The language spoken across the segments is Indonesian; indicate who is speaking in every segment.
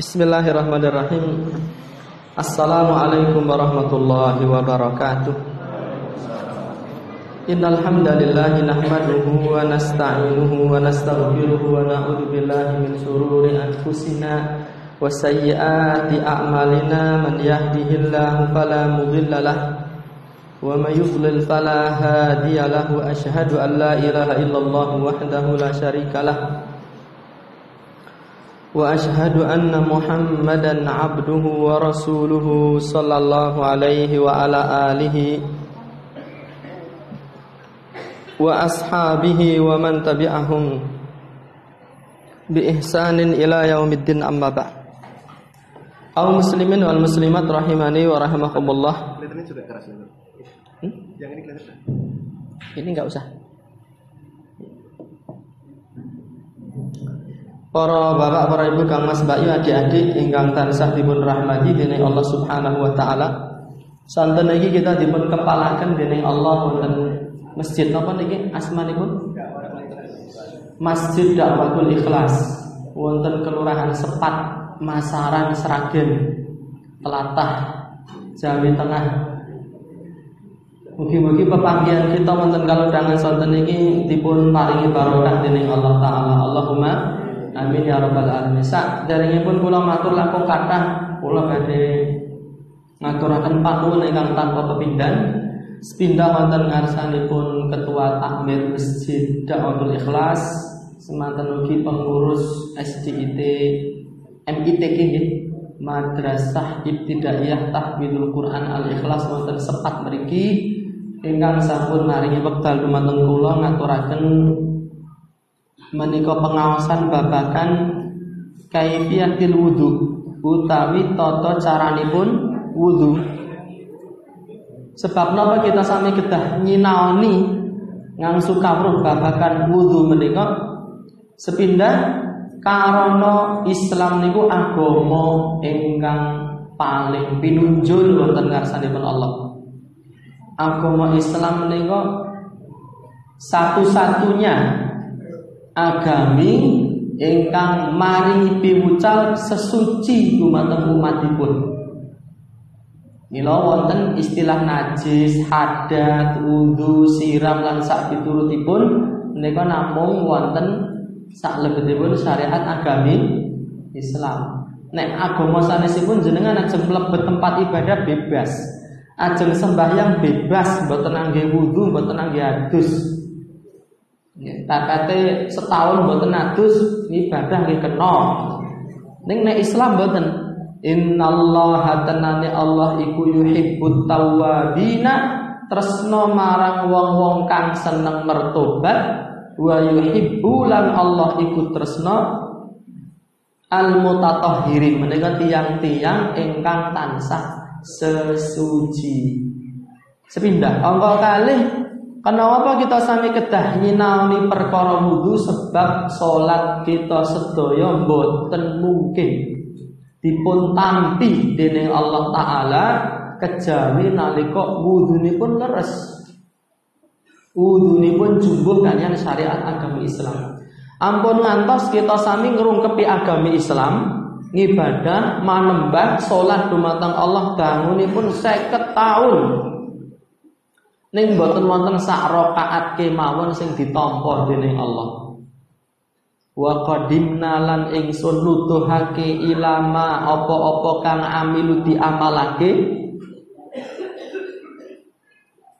Speaker 1: Bismillahirrahmanirrahim. Assalamualaikum warahmatullahi wabarakatuh. Innal hamdalillah nahmaduhu wa nasta'inuhu wa nastaghfiruhu wa na'udzu billahi min shururi anfusina wa sayyiati a'malina man yahdihillahu fala mudilla lahu wa may yudlil fala hadiya lahu asyhadu an la ilaha illallah wahdahu la syarika lahu واشهد ان محمدا عبده ورسوله صلى الله عليه وعلى اله واصحابه ومن تبعهم باحسان الى يوم الدين اما بعد kaum muslimin wal muslimat rahimani wa rahimakumullah
Speaker 2: Kelihatannya juga keras ini.
Speaker 1: Hmm?
Speaker 2: Yang ini kelihatan.
Speaker 1: ini enggak usah Para bapak, para ibu, kang mas, bayu, adik-adik ingkang tansah dipun rahmati dening Allah Subhanahu wa taala. Santen iki kita dipun kepalaken dening Allah wonten masjid napa niki asmanipun? Masjid Dakwatul Ikhlas wonten Kelurahan Sepat, Masaran, Sragen, Telatah, Jawi Tengah. Mugi-mugi pepanggihan kita wonten kalodhangan sonten iki dipun paringi barokah dening Allah taala. Allahumma Amin ya rabbal alamin. Sak pun kula matur langkung kathah kula badhe ngaturaken panuwun ingkang tanpa pepindhan. Sepindah wonten ngarsanipun Ketua Takmir Masjid Dakwatul Ikhlas semanten ugi pengurus SDIT MITK nggih Madrasah Ibtidaiyah Tahfidul Quran Al Ikhlas wonten sepat mriki ingkang sampun maringi wekdal dumateng kula ngaturaken menika pengawasan babakan kaifiyatil wudu utawi tata caranipun wudu. Sebab napa kita sami kedah nyinaoni ngangsu kawruh babakan wudu menika? Sepindah karana Islam niku agama ingkang paling pinunjul wonten ngarsanipun Allah. Agama Islam menika satu-satunya agami ingkang maringi piwucal sesuci dumateng umatipun. Mila wonten istilah najis, hadat, wudu, siram lan sak piturutipun menika namung wonten sak lebetipun syariat agami Islam. Nek agama sanesipun jenengan ajeng mlebet tempat ibadah bebas. Ajeng sembahyang bebas, mboten angge wudu, mboten angge adus. Takate setahun mboten adus ibadah nggih kena. Ning nek Islam mboten. Innallaha tanani Allah iku yuhibbut tawwabina tresno marang wong-wong kang seneng mertobat wa Allah iku tresno al mutatahhirin menika tiang-tiang ingkang tansah sesuci. Sepindah angka kalih Kenapa kita sami kedah nyinaoni perkara wudu sebab salat kita sedaya boten mungkin dipun tampi dening Allah taala kejawi nalika wudunipun leres. Wudunipun jumbuh kalian syariat agama Islam. Ampun ngantos kita sami ngrungkepi agama Islam, ngibadah, manembah, salat dumateng Allah bangunipun 50 tahun Ning boten wonten sak rakaat kemawon sing ditampa dening Allah. Wa qadimna lan ingsun nuduhake ilama apa-apa kang amilu diamalake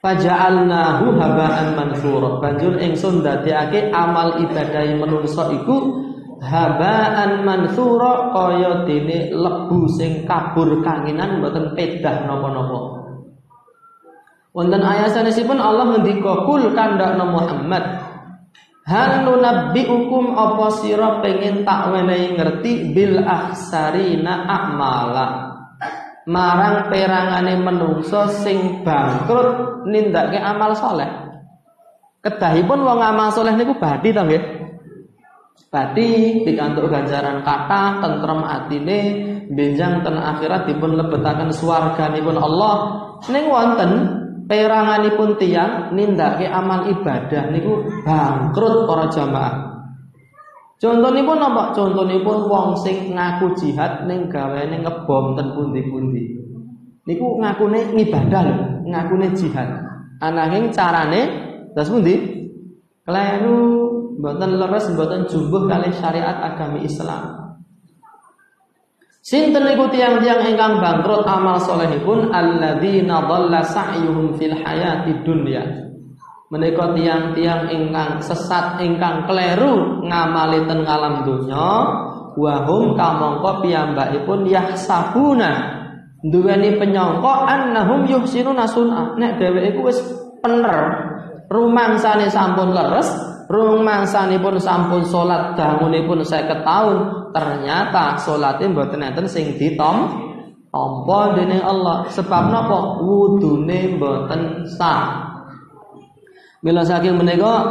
Speaker 1: Faja'alnahu haba'an mansura. Banjur ingsun dadekake amal ibadah menungso iku haba'an mansura kaya dene lebu sing kabur kanginan mboten pedah napa-napa. Wonten ayat sanesipun Allah ngendika kul kandakna Muhammad Hal nunabbiukum apa sira pengen tak wenehi ngerti bil aksarina a'mala marang perangane menungso sing bangkrut nindakake amal soleh. Kedahipun wong amal soleh niku badi to nggih. Badi pikantuk ganjaran kata tentrem atine benjang ten akhirat dipun lebetaken swarganipun Allah ning wonten peranganipun tiang nindake amal ibadah niku bangkrut para jamaah. Contonipun apa? Contonipun wong sing ngaku jihad ning gaweane ngebom ten pundi-pundi. Niku ibadah lho, ngakune jihad. Ananging carane terus pundi? Kleru mboten leres mboten jumbuh kali syariat agami Islam. Sinten niku tiang-tiang ingkang bangkrut amal solehipun alladzina dhalla sa'yuhum fil hayati dunya. Menika tiang-tiang ingkang sesat ingkang kleru ngamali ten alam donya wahum kamangka piyambakipun yahsabuna. Duweni penyangka annahum yuhsinuna sun'a. Nek dheweke iku wis pener rumangsane sampun leres rumangsanipun sampun salat dangunipun 50 tahun ternyata salate mboten enten sing ditom tampa dening Allah. Sebab napa wudune mboten sah. Bila saking menika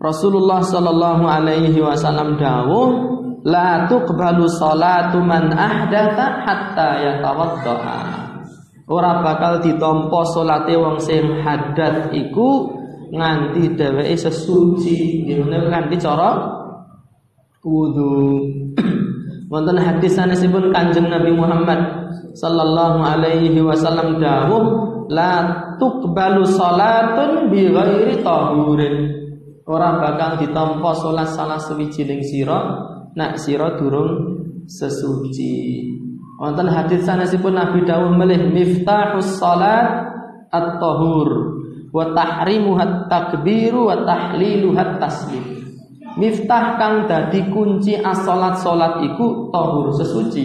Speaker 1: Rasulullah sallallahu alaihi wasallam dawuh la tuqbalu salatu man ahdatha hatta yatawaddaa. Ora bakal ditampa salate wong sing hadat iku nganti dheweke sesuci. Ngene kanthi cara wudu. Wonten hadis sanesipun Kanjeng Nabi Muhammad sallallahu alaihi wasallam dawuh la tuqbalu salatun bi ghairi tahurin. Ora bakal ditampa salat salah sewijining sira nak sira durung sesuci. Wonten hadis sanesipun Nabi dawuh melih miftahus salat at-tahur wa tahrimuha takbiru wa tahliluha taslim. Miftah kang dadi kunci as-salat salat iku tahur sesuci.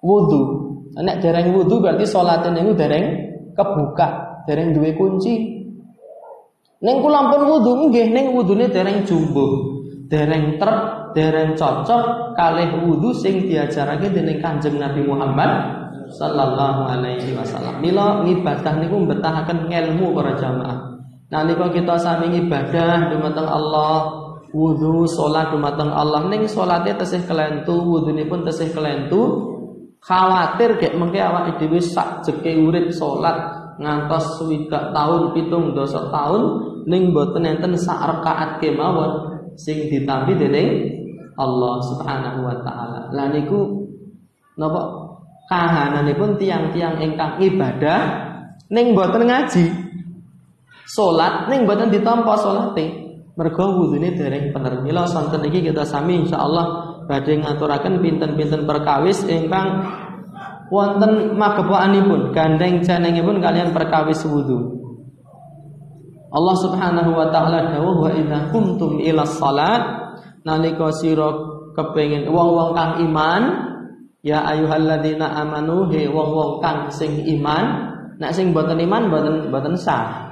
Speaker 1: Wudu. Nek dereng wudu berarti salate niku dereng kebuka dereng duwe kunci Neng kula wudu nggih ning wudune dereng jumbo dereng ter dereng cocok kalih wudu sing diajarake dening Kanjeng Nabi Muhammad sallallahu alaihi wasallam. Mila ngibadah niku mbetahaken ilmu para jamaah. Nalika kita sami ibadah dumateng Allah, wudu salat dumateng Allah ning salate tesih kelentu, wudune pun tesih kelentu, Khawatir gek mengke awak dhewe sak jeke urip salat ngantos swidak tahun pitung dosa tahun ning boten enten sak rakaat kemawon sing ditampi dening Allah Subhanahu wa taala. Lah niku napa kahananipun tiang-tiang ingkang ibadah ning boten ngaji. Salat ning boten ditampa salate. Mergo wudune dereng bener. Mila sonten iki kita sami insyaallah badhe ngaturaken pinten-pinten perkawis ingkang wonten magepokanipun gandeng jenengipun kalian perkawis wudu. Allah Subhanahu wa taala dawuh wa idza kuntum ila salat nalika sira kepengin wong-wong kang iman ya ayyuhalladzina amanu he wong-wong kang sing iman nek sing boten iman boten boten sah.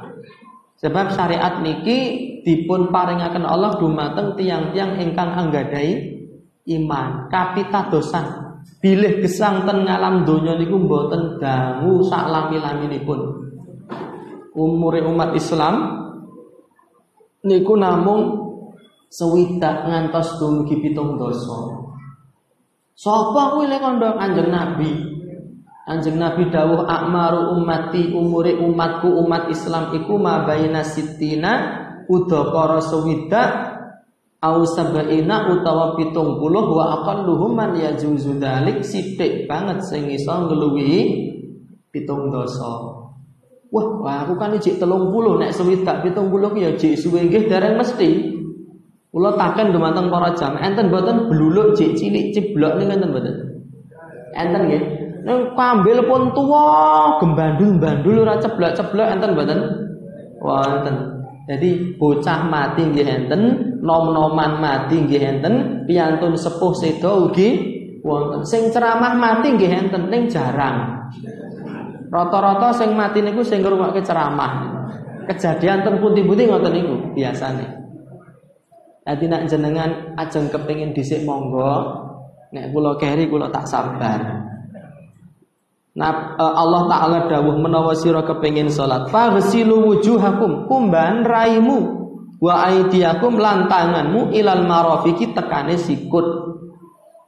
Speaker 1: Sebab syariat niki dipun paringaken Allah dumateng tiang-tiang ingkang anggadai iman kapitadosan bilih gesang ten ngalam donya niku mboten dangu sak lami-laminipun umure umat Islam niku namung sewidak ngantos dumugi pitung dosa. Sapa kuwi lek kandha Kanjeng Nabi? Kanjeng Nabi dawuh akmaru ummati umure umatku umat Islam iku mabaina sitina udakara sewidak au sabaina utawa pitung puluh wa aqalluhum man yajuzu dalik sithik banget sing iso ngluwihi pitung dosa. Wah, wah aku kan jek 30 nek sewidak 70 ki ya jek suwe nggih dereng mesti. Kula taken dumateng para jam enten boten bluluk jek cilik ciblok niku enten boten. Enten nggih. Ning kambil pun tua, gembandul-bandul ora ceblok-ceblok enten boten? Wonten. Jadi bocah mati nggih enten, nom-noman mati nggih enten, piantun sepuh sedo ugi wonten. Sing ceramah mati nggih enten ning jarang. Rata-rata sing mati niku sing ngrungokke ceramah. Kejadian ten pundi-pundi ngoten niku biasane. Dadi nak jenengan ajeng kepengin dhisik monggo, nek kula keri kula tak sabar. Nah, Allah Ta'ala dawuh menawa sira kepengin salat, faghsilu wujuhakum kumban raimu wa aidiakum lan tanganmu ilal marafiki tekane sikut.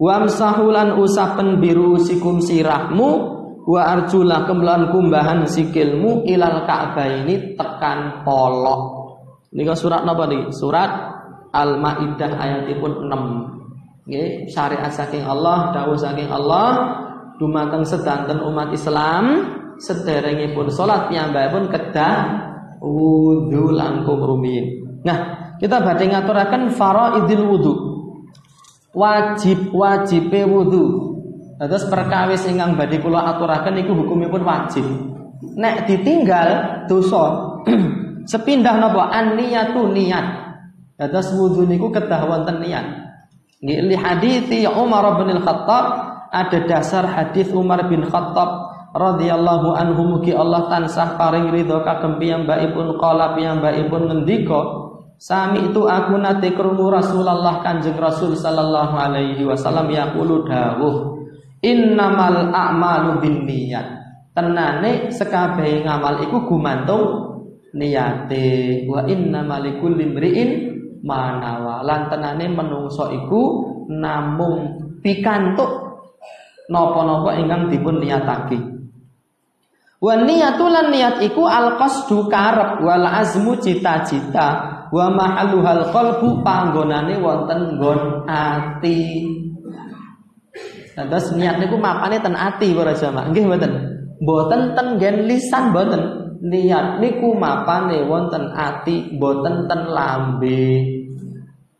Speaker 1: Wamsahulan usapen biru sikum sirahmu wa arjulakum lan kumbahan sikilmu ilal ka'baini tekan polok. Nika surat napa niki? Surat Al-Maidah ayatipun 6. Nggih, syariat saking Allah, dawuh saking Allah dumateng sedanten umat Islam sederengipun salat piyambakipun kedah wudu langkung rumiyin. Nah, kita badhe ngaturaken faraidil wudu. Wajib wajibe wudu. Terus perkawis ingkang badhe kula aturaken niku hukumipun wajib. Nek ditinggal dosa. Sepindah napa an niyatu niat. Terus wudu niku kedah wonten niat. Nggih li hadithi Umar bin Al-Khattab ada dasar hadis Umar bin Khattab radhiyallahu anhu mugi Allah tansah paring ridho kagem piyambakipun qala piyambakipun ngendika Sami itu aku nate krungu Rasulullah Kanjeng Rasul sallallahu alaihi wasallam yaqulu dawuh innamal a'malu binniyat. Tenane sekabehe ngamal iku gumantung niyate. Wa innamal likulli imri'in manawa. Lan tenane menungso iku namung pikantuk napa-napa ingkang dipun niyatake. Wa niyatulan niat iku al qasdu karep wal azmu cita-cita wa mahalluhal qalbu panggonane wonten nggon ati. Nah, terus niat niku mapane ten ati para jamaah. Nggih mboten? Mboten ten gen lisan mboten. Niat niku mapane wonten ati, mboten ten lambe.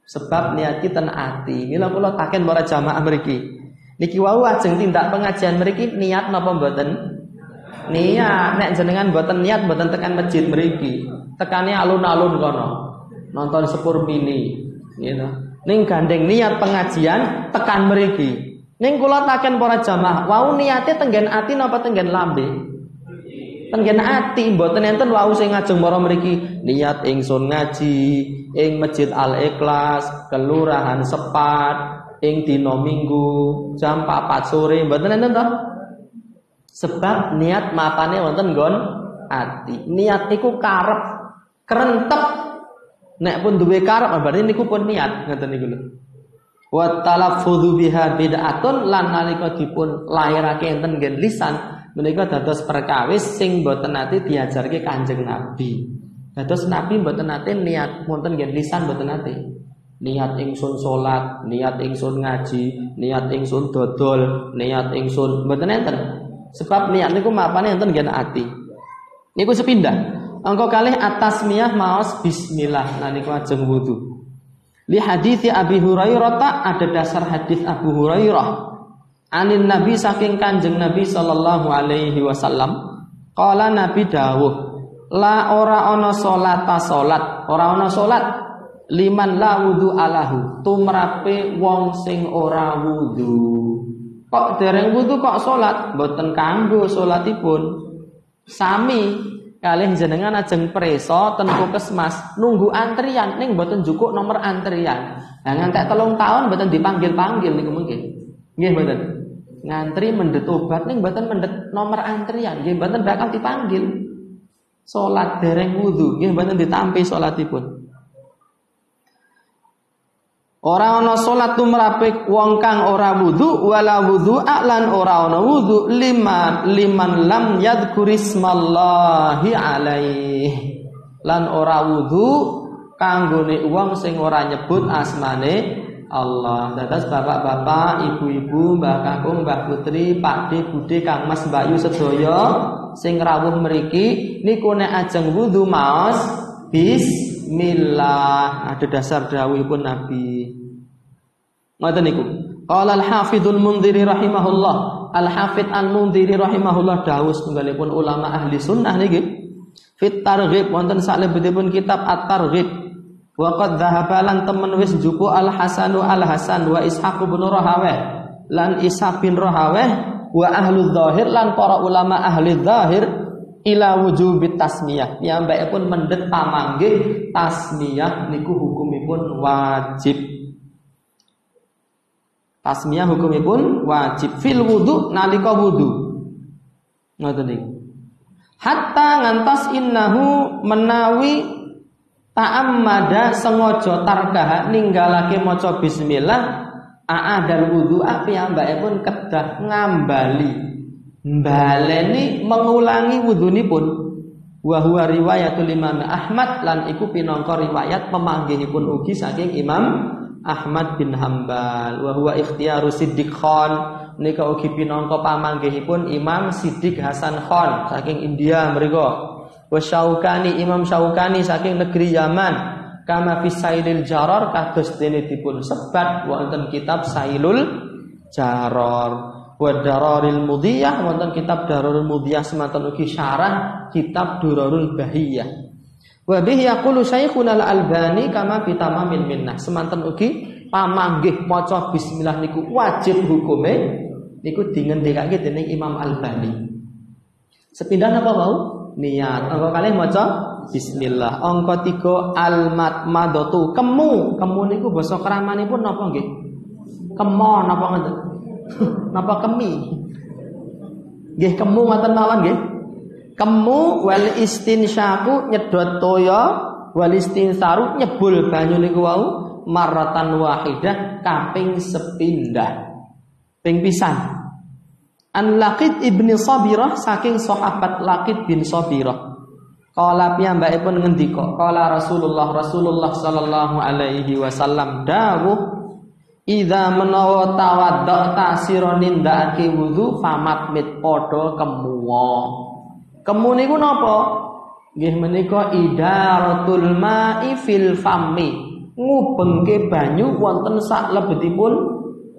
Speaker 1: Sebab niat kita ten ati. Mila kula taken para jamaah mriki. Niki wau ajeng tindak pengajian mriki niat napa mboten? Niat nek jenengan mboten niat mboten tekan masjid mriki. Tekane alun-alun kono nonton sepur mini gitu. Ning gandeng niat pengajian tekan meriki. Ning kula taken para jamaah, wau niate tenggen ati napa tenggen lambe? Tenggen ati mboten enten wau sing ngajeng para mriki niat ingsun ngaji ing Masjid Al Ikhlas, Kelurahan Sepat, ing dina Minggu jam 4 sore mboten enten to? Sebab niat mapane wonten nggon ati. Niat iku karep kerentep Nek pun duwe karep berarti niku pun niat ngoten niku lho. Wa talaffudzu biha bid'atun lan nalika dipun lairake enten ngen lisan menika dados perkawis sing boten nate diajarke Kanjeng Nabi. Dados Nabi boten nate niat wonten ngen lisan boten nate. Niat ingsun salat, niat ingsun ngaji, niat ingsun dodol, niat ingsun boten enten. Sebab niat niku mapane enten ngen ati. Niku sepindah. Engkau kalih atas miyah maos bismillah naliku ajeng wudu. Li hadithi Abi Hurairah tak ada dasar hadis Abu Hurairah. Anin Nabi saking Kanjeng Nabi sallallahu alaihi wasallam. Kala Nabi dawuh, la ora ana salata salat, ora ana salat liman la wudu alahu tumrape wong sing ora wudu. Kok dereng wudu kok salat? Mboten kanggo salatipun. Sami kalih jenengan ajeng preso ten puskesmas nunggu antrian ning mboten jukuk nomor antrian. Nah ngantek telung tahun mboten dipanggil-panggil niku mungkin. Nggih mboten. Ngantri mendet obat ning mboten mendet nomor antrian, nggih mboten bakal dipanggil. Salat dereng wudu, nggih mboten ditampi salatipun. Ora ana salat tumrapik wong kang ora wudu wala wudu lan ora ana wudu lima liman lam yadhkurismallahi alaih. Lan ora wudu kanggone wong sing ora nyebut asmane Allah. Dados bapak-bapak, ibu-ibu, Mbah Kakung, Mbah Putri, Pak De, Kang Mas, Mbak Yu sing rawuh mriki niku nek ajeng wudu maos bis Bismillah. Ada dasar pun Nabi. Ngoten niku. Qala al-Hafidhul Mundhiri rahimahullah. Al-Hafidh Al-Mundhiri rahimahullah dawuh setunggalipun ulama ahli sunnah niki. Fit targhib wonten salebetipun kitab At-Targhib. Wa qad dhahaba lan temen wis jupu Al-Hasanu Al-Hasan wa Ishaq bin Rahaweh lan Ishaq bin Rahaweh wa ahlu dzahir lan para ulama ahli dzahir ila wujubit tasmiyah. pun mendet pamanggih tasmiyah niku hukumipun wajib. Tasmiyah hukumipun wajib fil wudu nalika wudu. Ngoten niku. Hatta ngantos innahu menawi ta'ammada sengaja tarkah ninggalake maca bismillah aa dan wudu api pun kedah ngambali Baleni mengulangi pun Wa huwa riwayatul Imam Ahmad lan iku pinangka riwayat pemanggihipun ugi saking Imam Ahmad bin Hambal. Wa huwa ikhtiyaru Siddiq Khan nika ugi pinangka pamanggihipun Imam Siddiq Hasan Khan saking India mriku. Wa Syaukani Imam Syaukani saking negeri Yaman kama fi Sailil Jaror kados dene dipun sebat wonten kitab Sailul Jaror wa Dararil Mudiyah wonten kitab Dararul Mudiyah semanten ugi syarah kitab Durarul Bahiyah. Wa bihi yaqulu Syekhuna Al-Albani kama fi Tamamil Minnah. Semanten ugi pamanggih maca bismillah niku wajib hukume niku dingendikake dening Imam Albani. Sepindah apa mau niat. Angka kali maca bismillah. Angka tiga almat madotu kemu. Kemu niku basa kramanipun napa nggih? Kemon napa ngoten napa kemi? Nggih kemu ngoten mawon nggih. Kemu wal istinsyaku nyedot toya wal istinsaru nyebul banyu niku wau maratan wahidah kaping sepindah. Ping pisan. An Laqid ibni Sabirah saking sahabat Laqid bin Sabirah. Kala piyambakipun ngendika, kala Rasulullah Rasulullah sallallahu alaihi wasallam dawuh Idza menawa tawaddo tasira nindakake wudu famat mit padha kemuwa. Kemu niku napa? Nggih menika idaratul ma'i fil fammi. Ngubengke banyu wonten sak lebetipun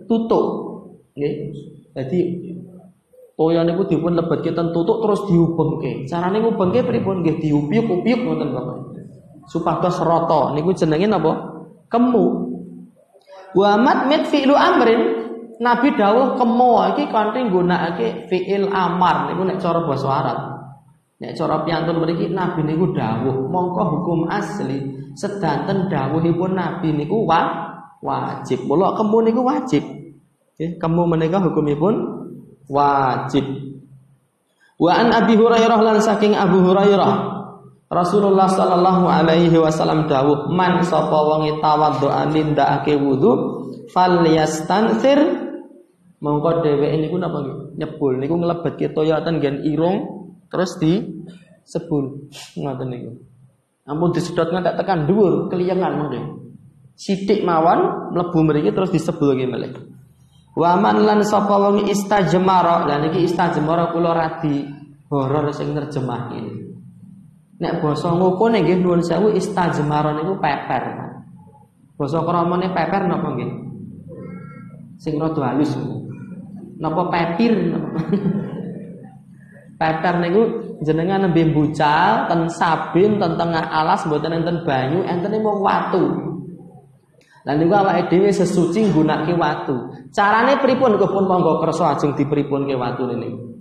Speaker 1: tutuk. Nggih. Jadi Toya niku dipun lebetke ten tutuk terus diubengke. Carane ngubengke pripun nggih diupyuk-upyuk ngoten Bapak. Supados rata niku jenenge napa? Kemu. Wa mit fi'lu amrin Nabi dawuh kemu iki kanthi nggunakake fi'il amar niku nek cara basa Arab. Nek cara piantun mriki Nabi niku dawuh, mongko hukum asli sedanten dawuhipun Nabi niku wa, wajib. Mula kemu niku wajib. Nggih, kemu menika hukumipun wajib. Wa an Abi Hurairah lan saking Abu Hurairah Rasulullah sallallahu alaihi wasallam dawuh man sapa wong tawaddoa nindakake wudu falyastansir mongko dheweke niku napa nyebul. Niku nglebetke toyatan gen irung terus di sebul. Ngoten niku. Ampun disedot ngantek tekan dhuwur keliyengan mengke sithik mawon mlebu mriki terus disebulke malih. Waman lan sapa wong istajmara. Lah niki istajmara kula radi horor sing nerjemahin. Nek basa ngukune nggih nuwun sewu istajmara niku peper. Basa kramane peper napa nggih? Sing rada halus. Napa pepir? peper niku jenengan nembe bucal ten sabin ten tengah alas mboten enten banyu enten mung watu. Lan niku awake dhewe sesuci nggunakake watu. Carane pripun kepun monggo kersa ajeng ke watu niku.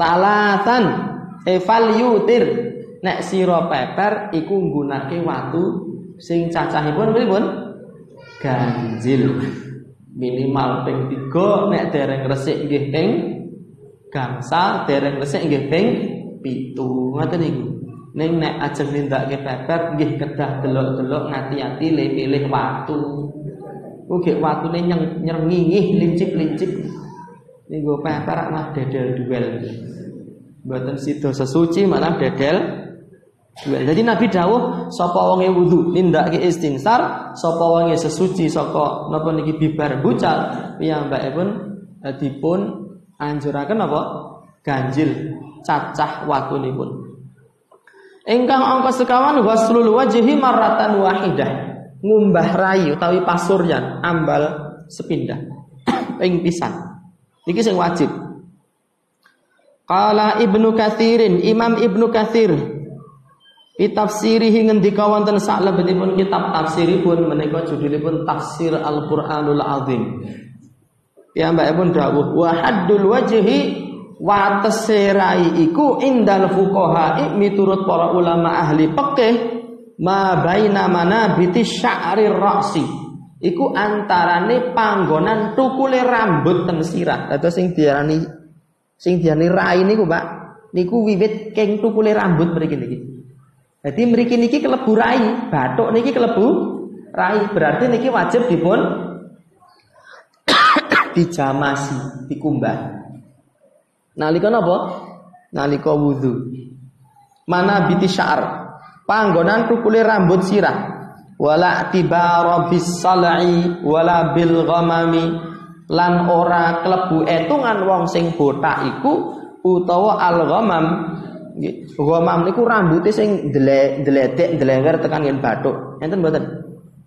Speaker 1: Salatan eval yutir nek sira peper iku nggunakake watu sing cacahipun pripun? Ganjil. Minimal ping 3 nek dereng resik nggih ping gangsal, dereng resik nggih ping 7. Ngoten niku. Neng nek ajeng nindakke pepet nggih kedah delok-delok ngati-ati pilih waktu. Ugi watune nyeng nyengingih lincip-lincip. Niku pepet mah dedel duel. Mboten sida sesuci malah dedel. Jadi Nabi dawuh sapa wonge wudu nindakake istinsar, sapa wonge sesuci saka napa niki bibar bucal piyambakipun dipun anjuraken apa? Ganjil cacah watunipun. Engkang angka sekawan waslul wajhi maratan wahidah. Ngumbah rai utawi pasuryan ambal sepindah. Ping pisan. Iki sing wajib. Qala Ibnu Katsirin, Imam Ibnu Katsir Fi tafsirihi ngendika wonten saklebetipun kitab tafsiripun menika judulipun Tafsir Al-Qur'anul Azim. Ya mbak pun dawuh wa haddul wajhi watese rai iku indal fuqaha miturut para ulama ahli fikih ma baina mana biti sya'rir ra'si iku antarane panggonan tukule rambut teng sirah. Dados sing diarani sing diarani rai niku Pak niku wiwit keng tukule rambut mriki niki jadi mriki niki kelebu rai batuk niki kelebu rai. Berarti niki wajib dipun dijamasi dikumbah. Nalika napa? Nalika wudu. mana biti sya'ar panggonan tukule rambut sirah. Wala tibara bis sal'i wala bil ghamami. Lan ora klebu etungan wong sing botak iku utawa al ghamam ghamam niku rambuté sing dledek delenger tekan yen bathuk enten mboten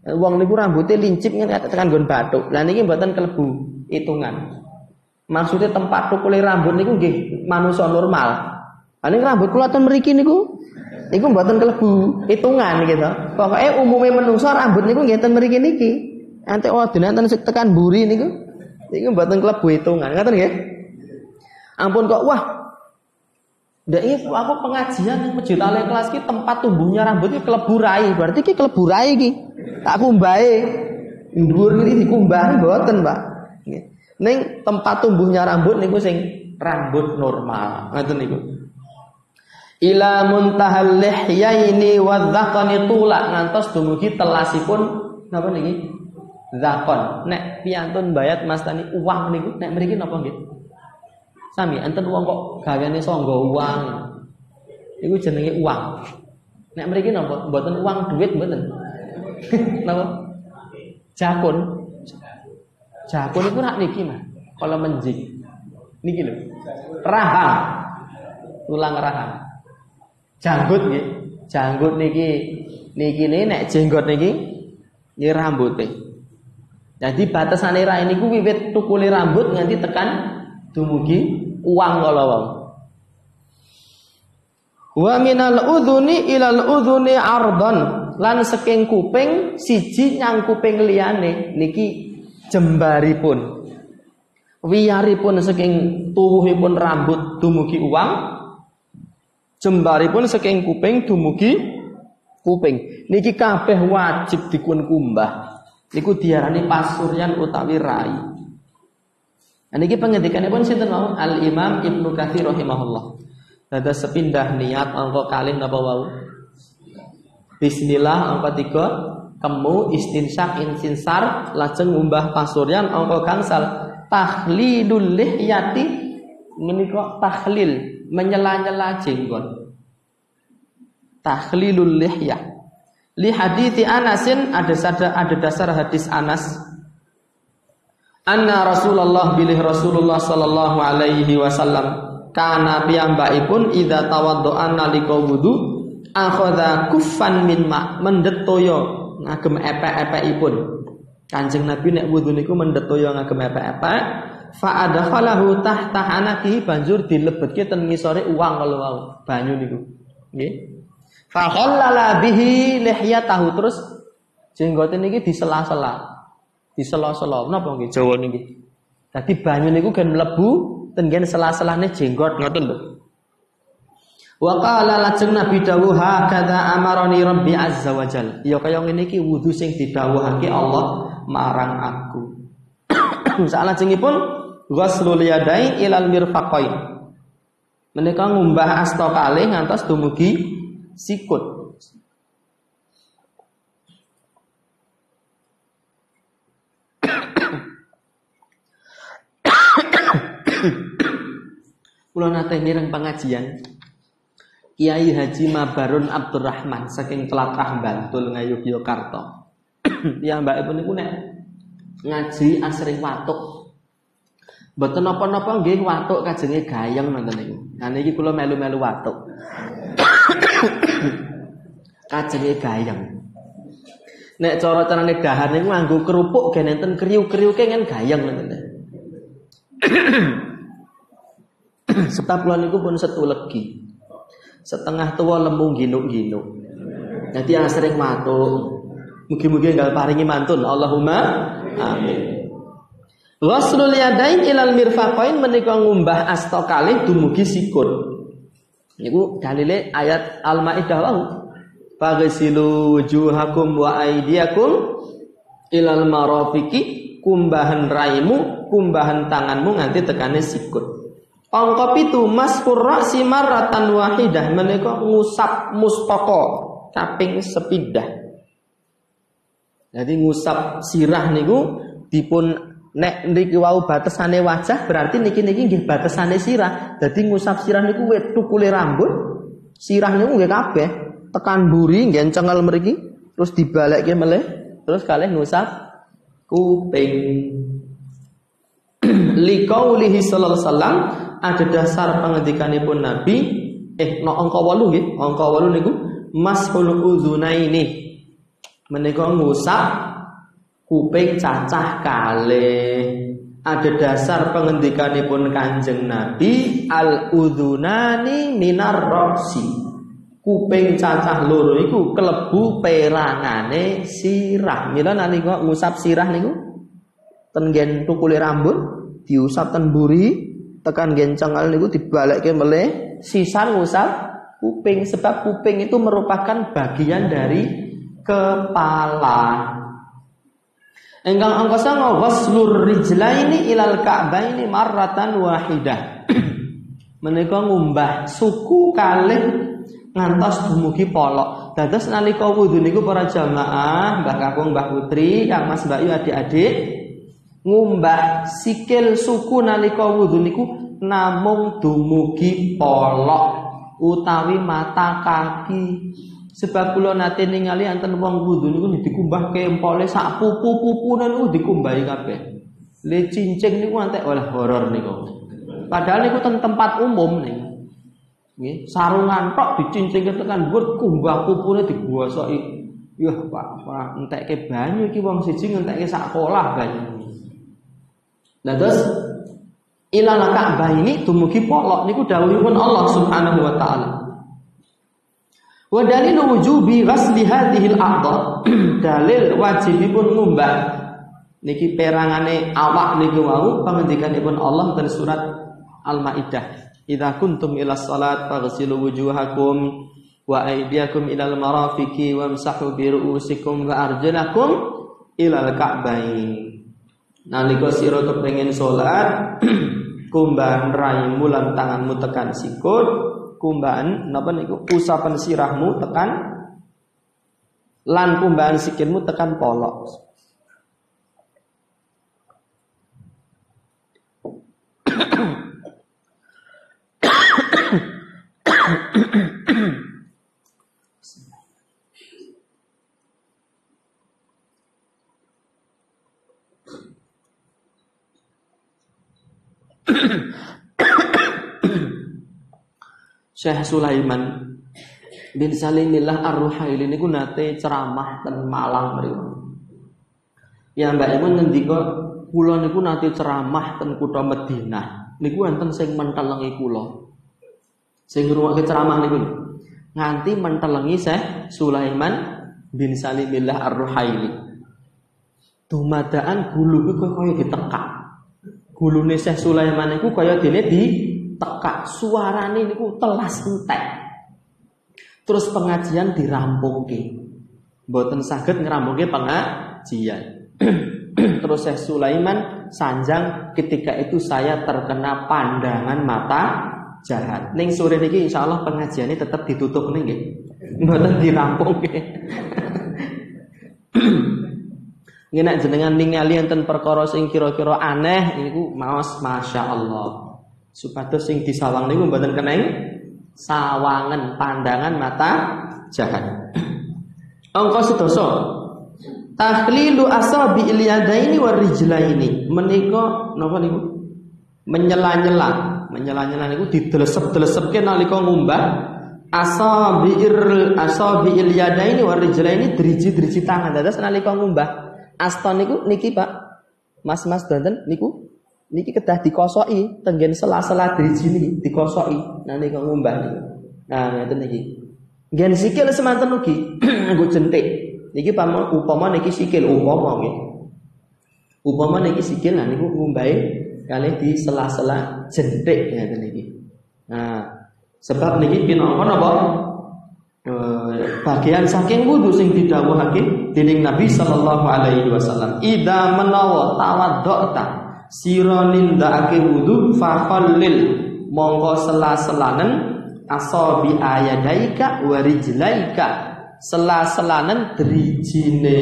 Speaker 1: wong niku rambutnya lincip ngene tekan nggon bathuk lah niki mboten klebu hitungan maksudnya tempat tukule rambut niku nggih manusia normal Ane rambut kula ten mriki niku niku mboten kelebu hitungan gitu. Pokoknya umumnya menungso rambut niku nggih ten mriki niki. Ante wadon enten tekan buri niku. Niku mboten kelebu hitungan. Ngoten nggih? Ampun kok wah. Iki aku pengajian ning masjid kelas ki tempat tumbuhnya rambut iki kelebu rai. Berarti ki kelebu rai iki. Tak kumbahe. Dhuwur niki dikumbah mboten, Pak. Ning tempat tumbuhnya rambut niku sing rambut normal. Ngoten niku ila muntahal lihyaini wa dzaqani tula ngantos dumugi telasipun napa niki zakon nek piantun bayat mas tani uang niku nek mriki napa nggih sami enten uang kok gaweane sangga uang. Iku jenenge uang. Nek mriki napa? Mboten uang duit mboten. Napa? Jakun. Jakun iku rak niki mah kalau menjing. Niki lho. Rahang. Tulang rahang. Janggut nggih. Janggut niki niki ne nek jenggot niki nggih rambuté. Jadi batasane ra niku wiwit tukule rambut nganti tekan dumugi uang kala wau. Wa minal udhuni ilal udhuni ardon lan saking kuping siji nyang kuping liyane niki jembaripun. Wiyaripun saking tuwuhipun rambut dumugi uang Jembaripun saking kuping dumugi kuping. Niki kabeh wajib dikun kumbah. Niku diarani pasuryan utawi rai. Niki pengendikanipun sinten mau? Al Imam Ibnu Katsir rahimahullah. Dada sepindah niat angka kalih napa wau? Bismillah angka tiga kemu istinsak insinsar lajeng ngumbah pasuryan angka gangsal tahlilul lihyati menika tahlil menyela-nyela jenggot. Tahlilul lihyah. Li hadithi Anasin ada ada dasar hadis Anas. Anna Rasulullah bilih Rasulullah sallallahu alaihi wasallam. Kana piyambakipun idza tawaddoa nalika wudu akhadha kuffan min ma mendetoyo ngagem epek-epekipun. Kanjeng Nabi nek wudu niku mendetoyo ngagem epek-epek fa adkhalahu tahta anaki banjur dilebetke ten ngisore uang kalau wau banyu niku. Nggih. Fa khallala bihi lihyatahu terus jenggote niki disela-sela disela-sela napa nggih Jawa niki dadi banyu niku kan mlebu ten nggen sela-selane jenggot ngoten lho Wa qala lajeng Nabi dawuh hakadha amarani Rabbi azza wa jal. Ya kaya ngene iki wudu sing didhawuhake Allah marang aku. Salah pun ghuslul yadai ilal mirfaqain. Menika ngumbah asta kalih ngantos dumugi sikut. Kula nate mireng pengajian Kiai Haji Mabarun Abdurrahman saking Tlatah Bantul Ngayogyakarta. ya mbak ibu niku nek ngaji asring watuk Mboten napa-napa nggih watuk kajenge gayeng nonton niku. Nah niki kula melu-melu watuk. kajenge gayeng. Nek cara carane dahar niku nganggo kerupuk gen enten kriuk-kriuke kan gayeng nonton. Sebab kula niku pun setu legi. Setengah tua lemu ginuk-ginuk. Jadi yang sering watuk. Mugi-mugi enggak paringi mantun. Allahumma amin. Ghuslul yadain ilal mirfaqain menika ngumbah asta kalih dumugi sikut. Niku dalile ayat Al-Maidah wau. Faghsilu wujuhakum wa aydiyakum ilal marafiqi kumbahan raimu, kumbahan tanganmu nganti tekane sikut. Angka pitu maskur ra'si marratan wahidah menika ngusap mustaka kaping sepidah. Jadi ngusap sirah niku dipun Nek niki wau batesane wajah berarti niki niki nggih batesane sirah. Dadi ngusap sirah niku wit tukule rambut Sirah niku nggih kabeh. Tekan buri nggih cengel mriki, terus dibalekke meleh, terus kalih ngusap kuping. Liqaulihi sallallahu alaihi wasallam ada dasar pengendikanipun Nabi. Eh no angka 8 nggih, angka 8 niku mashul udzunaini. Menika ngusap kuping cacah kalih. Ada dasar pengendikanipun Kanjeng Nabi al udunani minar roksi kuping cacah loro iku kelebu perangane sirah. Mila nalika ngusap sirah niku? Ten gen tukule rambut diusap ten buri tekan gen cengal niku dibalekke meleh sisa ngusap kuping sebab kuping itu merupakan bagian dari kepala Engkang angkasa waslur rijlaini ilal ka'baini marratan wahidah. Menika ngumbah suku kalih ngantos dumugi polok. Dados nalika wudu niku para jamaah, Mbah Kakung, Mbah Putri, Kang Mas Mbak Yu adik-adik ngumbah sikil suku nalika wudu niku namung dumugi polok utawi mata kaki Sebab kula nate ningali anten wong wudu niku dikumbah kempole sak pupu-pupune niku dikumbahi kabeh. Le cincin niku antek oleh horor niku. Padahal niku ten tempat umum nih. Nggih, sarungan tok dicincingke tekan dhuwur kumbah pupune digosoki. Yah, Pak, Pak, entekke banyu iki wong siji ngentekke sak kolah banyu. Nah terus ilal Ka'bah ini dumugi polok niku dawuhipun Allah Subhanahu wa taala. Wa dalilu wujubi ghasli hadhil a'dha. Dalil wajibipun ngumbah niki perangane awak niki wau pangendikanipun Allah dari surat Al-Maidah. Idza kuntum ila salat faghsilu wujuhakum wa aydiyakum ila al-marafiqi wamsahu bi ru'usikum wa arjulakum ila al-ka'bain. Nalika sira kepengin salat kumbah raimu lan tanganmu tekan sikut kumbahan napa niku usapan sirahmu tekan lan kumbahan sikilmu tekan polok. Syekh Sulaiman bin Salimillah Ar-Ruhaili niku nate ceramah ten Malang mriku. Ya Mbak Iman ngendika kula niku nate ceramah ten kutha Madinah. Niku wonten sing mentelengi kula. Sing ngrungokke ceramah niku nganti mentelengi Syekh Sulaiman bin Salimillah Ar-Ruhaili. Dumadaan gulu iku kaya ditekak. Gulune Syekh Sulaiman niku kaya dene di tekak suarane niku telas entek. Terus pengajian dirampungke. Mboten saged ngerampungke pengajian. Terus Syekh Sulaiman sanjang ketika itu saya terkena pandangan mata jahat. Ning sore niki insyaallah pengajiannya tetap ditutup nih nggih. Mboten dirampungke. Ngenak jenengan ningali enten perkara sing kira-kira aneh niku maos masyaallah. Supados sing disawang niku mboten keneng sawangan pandangan mata jahat. Angka sedoso. Tahlilu asabi ilyadaini war rijlaini. Menika napa niku? Menyela-nyela. Menyela-nyela niku didelesep-delesepke nalika ngumbah asabi ir asabi ilyadaini war rijlaini driji-driji tangan. Dados nalika ngumbah asta niku niki Pak. Mas-mas danten niku niki kedah dikosoki tenggen sela-sela driji niki dikosoki nah niki ngumbah niki nah ngeten niki. Gen sikil semanten ugi nggo jentik. Niki pama upama niki sikil upama nggih. Upama niki sikil nah niku ngumbahe kalih di sela-sela jentik ngeten niki. Nah sebab niki pinangka napa bagian saking wudhu sing didhawuhake dening Nabi sallallahu alaihi wasallam ida menawa tawaddota sira nindakake wudu fa khallil mongko sela-selanen asabi ayadaika wa rijlaika sela-selanen drijine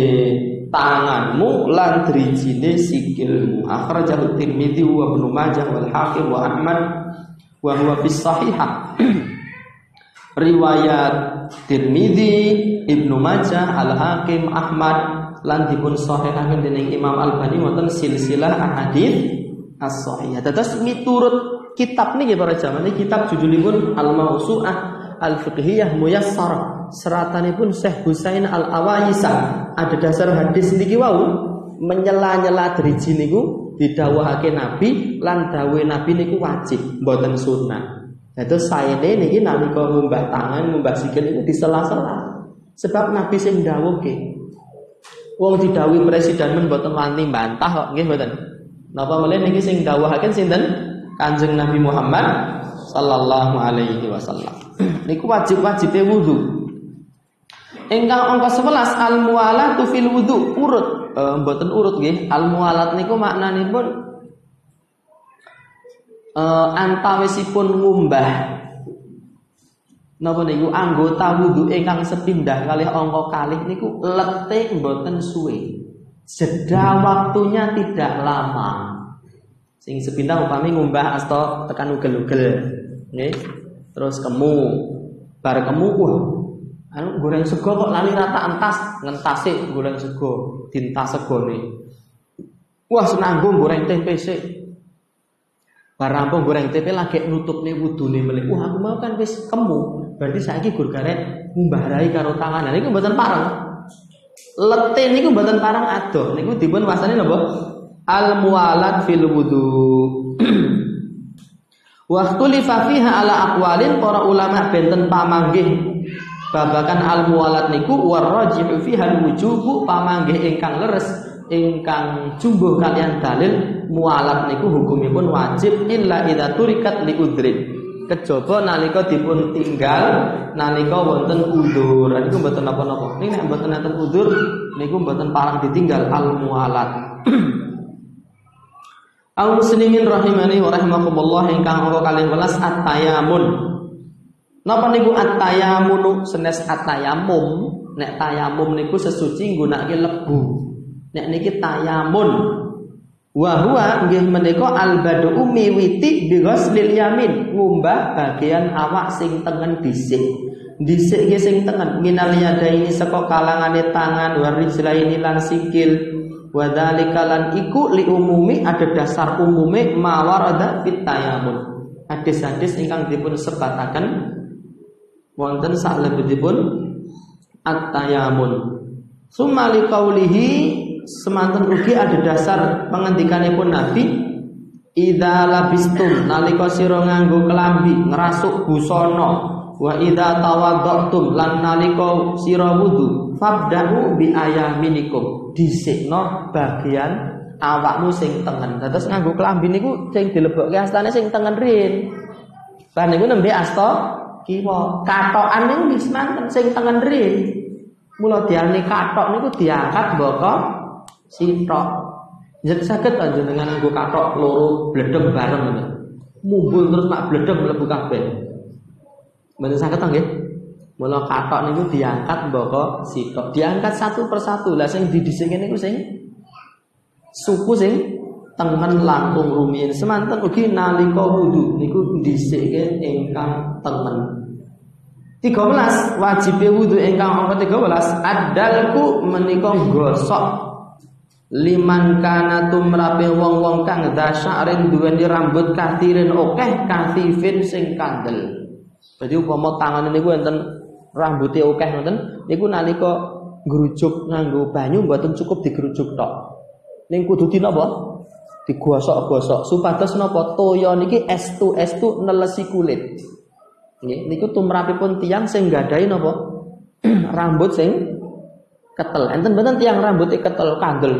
Speaker 1: tanganmu lan drijine sikilmu. Akhrajahu Tirmidzi wa Ibnu Majah wal Hakim wa Ahmad wa huwa bis sahihah riwayat Tirmidzi, Ibnu Majah, Al Hakim, Ahmad lan dipun sahihaken dening Imam Albani wonten silsilah ahadits as-sahihah. Terus miturut kitab niki para jamaah niki kitab judulipun Al-Mausu'ah Al-Fiqhiyah Muyassar. Seratanipun Syekh Husain Al-Awaisa. Ada dasar hadis niki wau menyela-nyela driji niku didhawuhake Nabi lan dawuhe Nabi niku wajib mboten sunnah. Saya ini niki nalika ngumbah tangan, ngumbah sikil itu disela-sela. Sebab Nabi sing dawuhke. Wong didhawuhi presiden men mboten wani bantah kok nggih mboten. Napa meneh niki sing dawuhaken sinten? Kanjeng Nabi Muhammad sallallahu alaihi wasallam. niku wajib-wajibe wudu. Ingkang angka 11 al muwalatu fil wudu urut. E, mboten urut nggih. Al muwalat niku maknanipun uh, antawisipun ngumbah napa niku anggota wudu ingkang sepindah kali angka kalih niku lete mboten suwe. Jeda waktunya tidak lama. Sing sepindah upami ngumbah asta tekan ugel-ugel. Nggih. Terus kemu bar kemu wah anu goreng sego kok lali rata entas ngentase goreng sego dintas segone. Wah senanggung goreng tempe sik. Barampung goreng tempe lagi nutup nih nih melek. Wah aku mau kan wis kemu. Berarti saya gur garet ngumbarai karo tangan. Nah niku mboten parang. Lete niku mboten parang adoh. Niku dipun wasane napa? Al mualat fil wudu. Waktu lifafiha ala akwalin para ulama benten pamanggih babakan al mualat niku warrajihu fiha wujubu pamanggih ingkang leres ingkang jumbuh kalian dalil mualat niku hukumipun wajib illa idza turikat li udrin. Kejaba nalika dipun tinggal nalika wonten udzur. Niku mboten napa-napa. Ning nek mboten enten udzur niku mboten parang ditinggal al mualat. Al muslimin rahimani wa rahimakumullah ingkang ora kalih welas at-tayamun. Napa niku at-tayamun senes at-tayamum? Nek tayamum niku sesuci nggunakake lebu. Nek niki tayamun Wa huwa nggih menika al badu miwiti bi ghuslil yamin, ngumbah bagian awak sing tengen dhisik. Dhisik nggih sing tengen minal yadaini saka kalangane tangan wa rijlaini lan sikil. Wa dzalika lan iku li umumi ada dasar umume mawarada fit tayamun. Hadis-hadis ingkang dipun sebataken wonten salebetipun at-tayamun. Summa liqaulihi semanten ugi ada dasar pengendikanipun Nabi Ida labistum nalika sira nganggo kelambi ngerasuk busana. Wa ida tawadhatum lan nalika sira wudu fabdahu bi ayaminikum dhisikno bagian awakmu sing tengen. Terus nganggo kelambi niku sing dilebokke astane sing tengen rin. Lan niku nembe asta? Kiwa. Katokan niku wis manten sing tengen rin. Mula diarani katok niku diangkat mboko sitok. Jadi sakit aja dengan nggo katok loro bledem bareng ngono. Mumbul terus mak bledem mlebu kabeh. Mboten saged nggih. Mula katok niku diangkat mboko sitok. Diangkat satu persatu. Lah sing didhisik niku sing suku sing tengen langkung rumiyin semanten ugi nalika wudu niku dhisike ingkang tengen 13 wajib wudu ingkang angka 13 adalku menika gosok liman kana tumrape wong-wong kang dasya'rin duweni rambut kathirin okeh kathifin sing kandel. Jadi upama tangan niku enten rambuté okeh ngoten niku nalika ngrujuk nganggo banyu mboten cukup digerujuk tok. Ning kudu dinapa? Digosok-gosok supados napa toya niki estu estu nelesi kulit. Nggih, niku tumrapipun tiyang sing gadahi napa? rambut sing ketel. Enten mboten tiang rambutnya ketel kandel.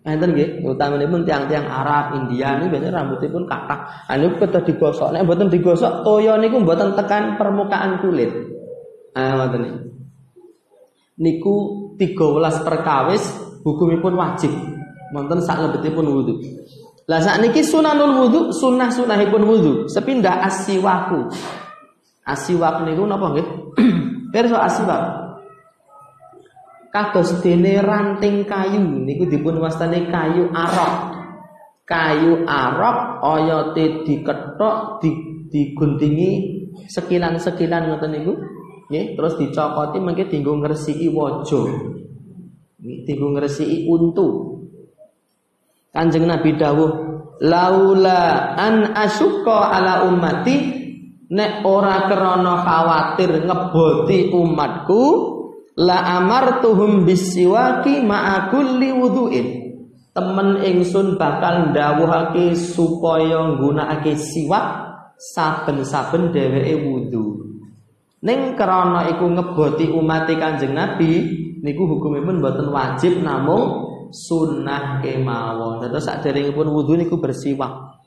Speaker 1: Enten nggih, utamanipun tiang-tiang Arab, India ini biasanya rambutipun kathah. Ah niku kedah digosok. Nek mboten digosok, toya niku mboten tekan permukaan kulit. Ah ngoten niku. Niku 13 perkawis hukumipun wajib. Wonten sak lebetipun wudu. Lah sakniki sunanul wudu, sunah-sunahipun wudu. Sepindah asiwaku. Asiwak niku napa nggih? Pirsa asiwak? Kados dene ranting kayu niku dipun wastani kayu arok. Kayu arok oyote diketok di, diguntingi sekilan-sekilan ngoten niku. Nggih, terus dicokoti mengke dienggo ngresiki waja. Dienggo ngresiki untu. Kanjeng Nabi dawuh, "Laula an asyqa ala ummati nek ora krana khawatir ngeboti umatku la amartuhum bisiwaki ma'a kulli wudu'in." Temen ingsun bakal ndawuhake supaya nggunakake siwak saben-saben dheweke wudu. Ning krana iku ngeboti umat Kanjeng Nabi niku hukumipun mboten wajib namung sunnah kemawon. Terus saderengipun wudu niku bersiwak.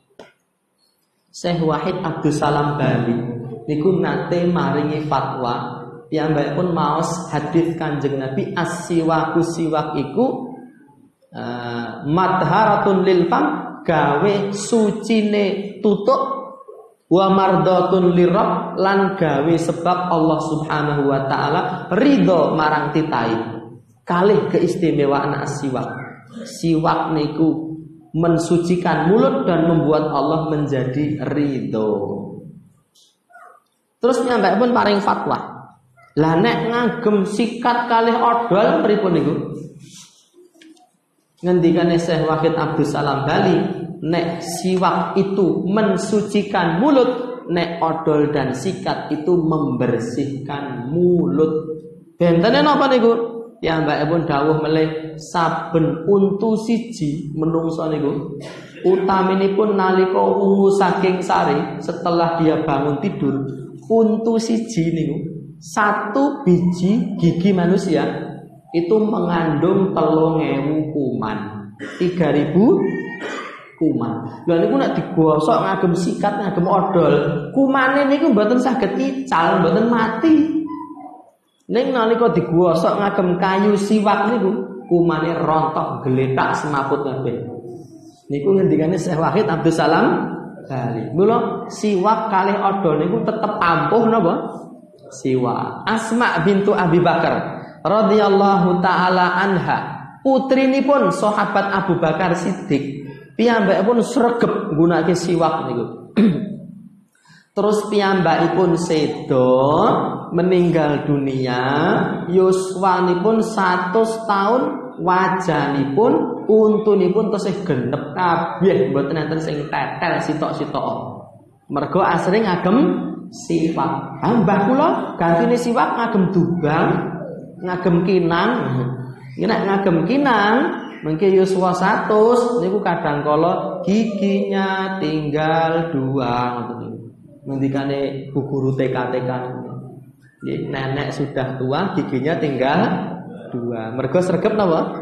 Speaker 1: Syekh Wahid Abdul Salam Bali niku nate maringi fatwa pun maos hadis Kanjeng Nabi as-siwaku siwak iku uh, madharatun lil fam gawe sucine tutuk wa mardatun lirab lan gawe sebab Allah Subhanahu wa taala ridho marang titai. Kalih keistimewaan siwak siwak niku mensucikan mulut dan membuat Allah menjadi ridho. Terus nyampe pun paring fatwa lah nek ngagem sikat kalih odol pripun niku ngendikane Syekh Wahid Abdul Salam Bali nek siwak itu mensucikan mulut, nek odol dan sikat itu membersihkan mulut. Bentene napa niku? Ya Mbak pun dawuh melih saben untu siji menungso niku utaminipun nalika ungu saking sari setelah dia bangun tidur untu siji niku satu biji gigi manusia itu mengandung telung ewu kuman tiga ribu kuman. Lha niku nek digosok ngagem sikat ngagem odol, kumane niku mboten saged ical, mboten mati. Ning nalika digosok ngagem kayu siwak niku kumane rontok geletak semaput kabeh. Niku ngendikane Syekh Wahid Abdul Salam Bali. Mula siwak kalih odol niku tetep ampuh napa? Siwak. Asma bintu Abi Bakar radhiyallahu taala anha. Putrinipun sahabat Abu Bakar Siddiq Piyambak pun sregep gunake siwak niku. Terus piyambakipun sedo meninggal dunia yuswanipun 100 tahun wajanipun untunipun tesih genep kabeh mboten enten sing tetel sitok-sitok. Mergo asring ngagem siwak. Ah mbah kula gantine siwak ngagem dubang, ngagem kinang. Nek ngagem kinang Mungkin Yuswa satu, niku kadang kala giginya tinggal dua Ngendikane bu guru TK-TK. Nenek sudah tua, giginya tinggal dua. Mergo sregep napa?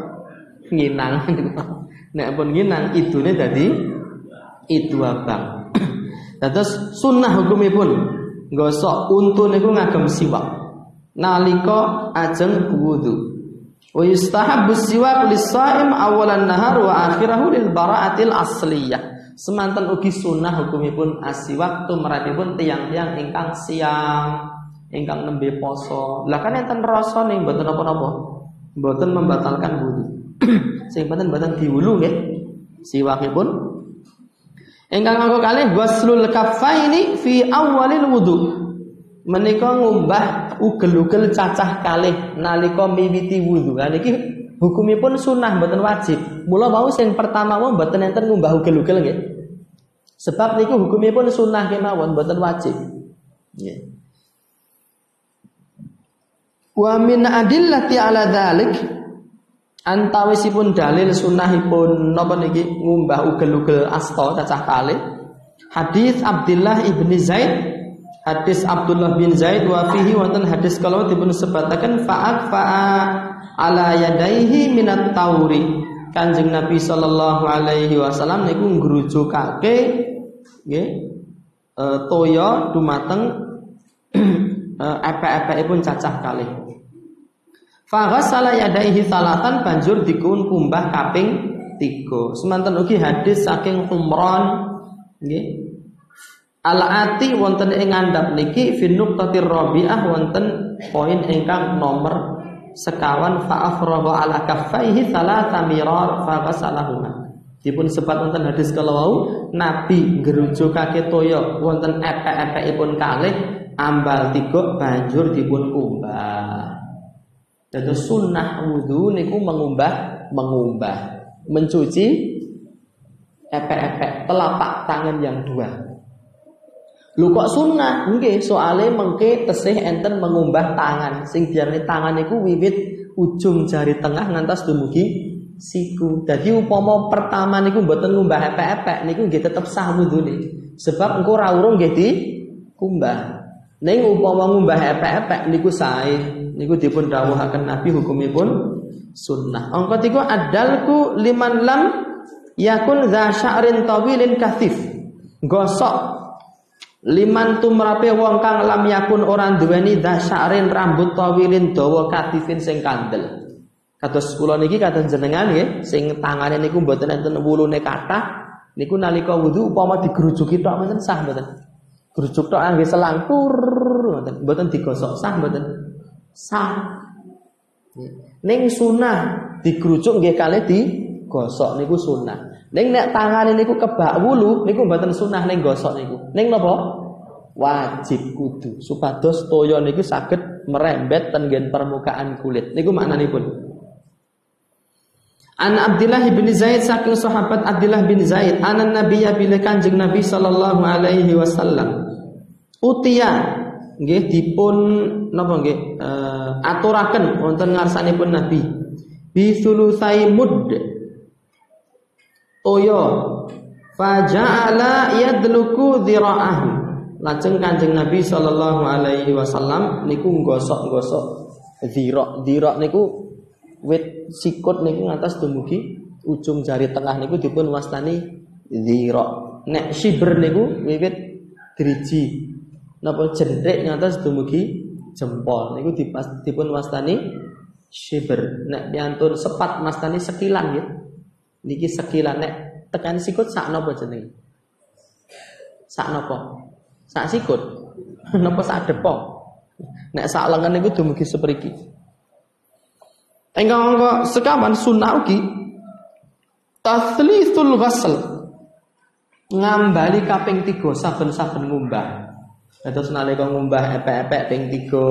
Speaker 1: Nginang. Nek pun nginang idune dadi itu abang. Terus sunnah hukumipun gosok untu niku ngagem siwak. Nalika ajeng wudu. Wa yustahabbu siwak lis-shaim awalan nahar wa akhirahu lil bara'atil asliyah. Semanten ugi sunnah hukumipun asiwak tumrapipun tiang-tiang ingkang siang, ingkang nembe poso. Lah kan enten rasa ning mboten napa-napa. Mboten membatalkan wudu. Sing penting mboten diwulu nggih. Siwakipun ingkang angka kalih ghuslul kaffaini fi awalil wudu. Menika ngumbah ugel-ugel cacah kalih nalika miwiti wudu. Lah niki hukumipun sunah mboten wajib. Mula mau sing pertama mau mboten enten ngumbah ugel-ugel nggih. Sebab niku hukumipun sunah kemawon mboten wajib. Nggih. Wa min adillati ala dzalik antawisipun dalil sunahipun napa niki ngumbah ugel-ugel asta cacah kalih. Hadis Abdullah ibni Zaid hadis Abdullah bin Zaid wa fihi wonten hadis kalau dipun sebataken fa'at fa'a ala yadaihi minat tauri Kanjeng Nabi sallallahu alaihi wasallam niku ngrujukake nggih e, toya dumateng e, epek-epekipun cacah kalih. Fa ghassala yadaihi salatan banjur dikun kumbah kaping 3. Semanten ugi hadis saking Umran nggih Al-ati wonten ing ngandhap niki fi nuqtatir rabi'ah wonten poin ingkang nomor sekawan fa afraga ala kaffaihi thalatha mirar fa ghasalahuma. Dipun sebat wonten hadis kalau Nabi ngerujukake toyo wonten epek-epekipun kalih ambal tiga banjur dipun kumbah. Dados sunnah wudu niku mengumbah mengumbah mencuci epek-epek telapak tangan yang dua. Lu kok sunnah? Nggih, soale mengke tesih enten mengumbah tangan. Sing diarani tangan niku wiwit ujung jari tengah ngantos dumugi siku. Jadi upama pertama niku mboten ngumbah epek-epek niku nggih tetep sah wudune. Sebab engko ora urung nggih di kumbah. Ning upama ngumbah epek-epek niku sae. Niku dipun dawuhaken Nabi hukumipun sunnah. Angka tiga adalku liman lam yakun dza sya'rin tawilin kathif. Gosok Liman tumrape wong kang lam yakun orang duweni dza sya'rin rambut tawilin dawa kathifin sing kandel. Kados kula niki kados jenengan nggih sing tangane niku mboten enten wulune kathah niku nalika wudu upama digrujuki tok mboten sah mboten. Grujuk tok angge selangkur mboten mboten digosok sah mboten. Sah. Ning sunah digrujuk nggih kali digosok niku sunah. Ning nek tangane niku kebak wulu niku mboten sunah ning gosok niku. Ning napa? Wajib kudu supados toya niku saged merembet tenggen permukaan kulit. Niku maknanipun. An Abdullah bin Zaid saking sahabat Abdullah bin Zaid anan nabiyya bila kanjeng Nabi sallallahu alaihi wasallam utia nggih dipun napa nggih? Uh, aturaken wonten ngarsanipun Nabi. Bi sulusai mud. Toyo faja'ala yadluku dhira'ahu. Lajeng kanjeng Nabi sallallahu alaihi wasallam niku gosok-gosok dhira' dhira' niku wit sikut niku ngatas dumugi ujung jari tengah niku dipun wastani zira. Nek shibr niku wiwit driji. Napa jendrik ngatas dumugi jempol niku dipun wastani shibr. Nek piantun sepat mastani sekilan ya. Niki sekilan nek tekan sikut sak napa jenenge? Sak napa? Sak sikut. napa sak depok? Nek sak lengan niku dumugi seperiki. Engkau engkau sekaman sunnah ugi Tathlithul ghasl Ngambali kaping tiga saben-saben ngumbah Terus nalika ngumbah epek-epek ping tiga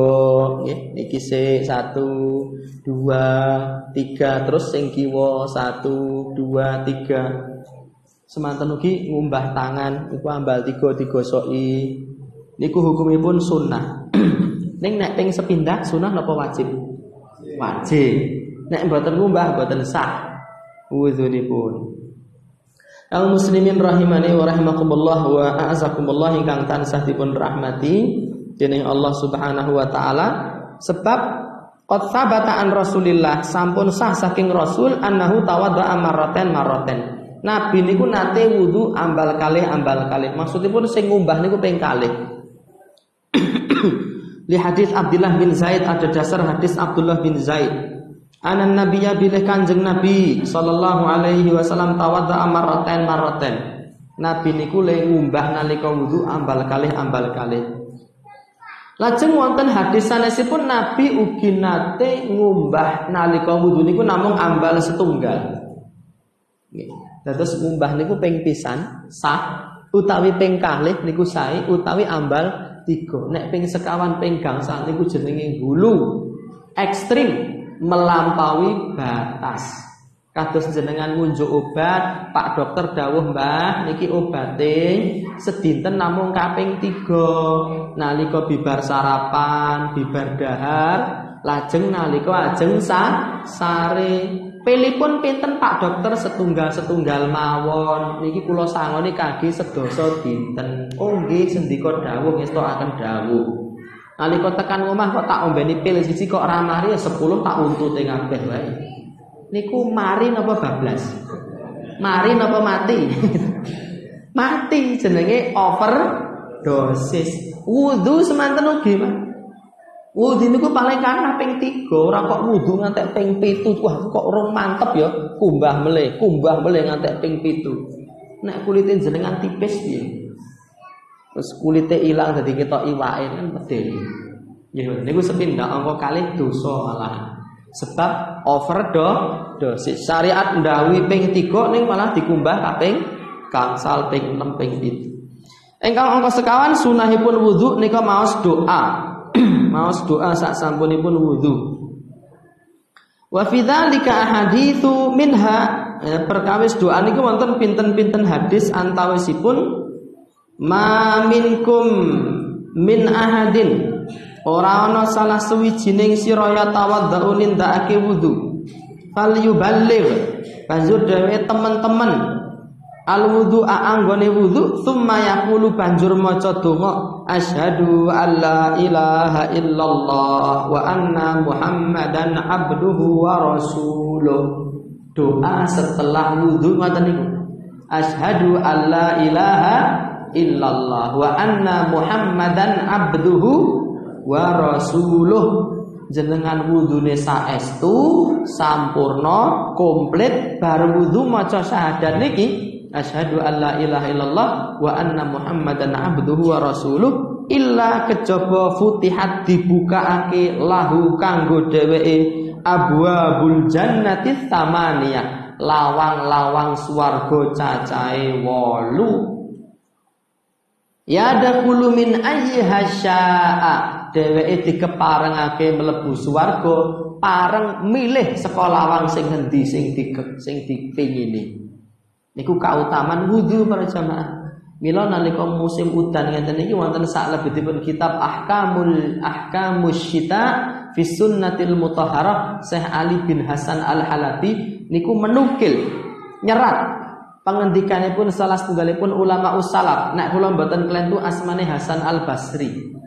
Speaker 1: nggih niki se satu dua tiga terus sing kiwa satu dua tiga. Semanten ugi ngumbah tangan iku ambal tiga digosoki. Niku hukumipun sunnah. Ning nek ping sepindah sunnah napa wajib? Wajib. Nek mboten ngumbah mboten sah. Wudzunipun. Al muslimin rahimani wa rahimakumullah wa a'azakumullah ingkang tansah dipun rahmati dening Allah Subhanahu wa taala sebab qad sabata an Rasulillah sampun sah saking Rasul annahu tawadda marraten marraten. Nabi niku nate wudu ambal kalih ambal kalih. Maksudipun sing ngumbah niku ping kalih. Di hadis Abdullah bin Zaid ada dasar hadis Abdullah bin Zaid. Anan Nabiya bilih kanjeng Nabi sallallahu alaihi wasallam tawadda amaraten maraten. Nabi niku le ngumbah nalika wudu ambal kalih ambal kalih. Lajeng wonten hadis sanesipun Nabi ugi nate ngumbah nalika wudu niku namung ambal setunggal. Dados ngumbah niku ping pisan sah utawi ping kalih niku sae utawi ambal tiga nek ping sekawan ping gangsal niku jenenge hulu ekstrim melampaui batas kados jenengan ngunjuk obat Pak dokter dawuh Mbah niki obate sedinten namung kaping tiga nalika bibar sarapan bibar dahar lajeng nalika ajeng sa sare Pilipun pinten Pak Dokter setunggal-setunggal mawon. Niki kula sangoni kaki sedoso dinten. Oh nggih sendika dawuh ngestokaken dawuh. Nalika tekan omah kok tak ombeni pil siji kok ora ya 10 tak untute kabeh wae. Niku mari napa bablas? Mari napa mati? mati jenenge overdosis. Wudu semanten ugi, Mas. Wudhu niku paling kanah ping 3, ora kok wudhu ngantek ping 7. Wah, kok urung mantep ya. Kumbah meleh, kumbah meleh ngantek ping 7. Nek kulite jenengan tipis piye? Terus kulite ilang dadi ketok iwake kan medeni. Ya niku sepindah angka kalih dosa malah. Sebab overdosis. Syariat ndawi ping 3 ning malah dikumbah kaping kangsal ping 6 ping 7. Engkang angka sekawan sunahipun wudu nika maos doa. maos doa sak sampunipun wudu. Wa fi dzalika ahaditsu minha ya, perkawis doa niku wonten pinten-pinten hadis antawisipun ma minkum min ahadin. Ora ana salah suwijining sira ya tawaddu nindakake wudu. Fal yuballigh. Banjur dhewe teman-teman. Al wudu anggone wudu summa yaqulu banjur maca donga asyhadu alla ilaha illallah wa anna muhammadan abduhu wa rasuluh. Doa setelah wudu ngoten niku. Asyhadu alla ilaha illallah. Wa anna muhammadan abduhu wa rasuluh. Jenengan wudune saestu sampurna komplit bar wudu maca syahadat niki asyhadu alla ilaha illallah wa anna muhammadan abduhu wa rasuluh illa kejaba futihat dibukaake lahu kanggo dheweke abwabul jannati tamaniyah lawang-lawang swarga cacahe 8 ya dakhulu min ayyiha syaa dheweke dikeparengake mlebu swarga pareng milih sekolawang sing ngendi sing di sing dipingini. Niku kautaman wudu para jamaah. Mila nalika musim udan ngeten iki wonten saklebetipun kitab Ahkamul Ahkamus Syita fi Sunnatil Mutahharah Syekh Ali bin Hasan Al-Halabi. Niku menukil nyerat pengendikanipun salah setunggalipun ulama usalaf. Nek kula mboten klentu asmane Hasan Al-Basri.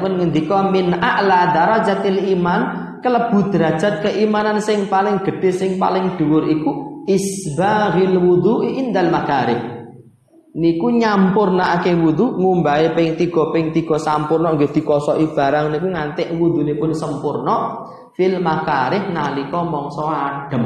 Speaker 1: Pun ngendika min a'la darajatil iman kelebu derajat keimanan sing paling gede sing paling dhuwur iku isbaghil wudu'i indal makarih niku nyampurnakake wudu ngumbahe ping 3 ping 3 sampurna nggih dikosoki barang niku nganti wudune pun sempurna fil makarih nalika mangsa adem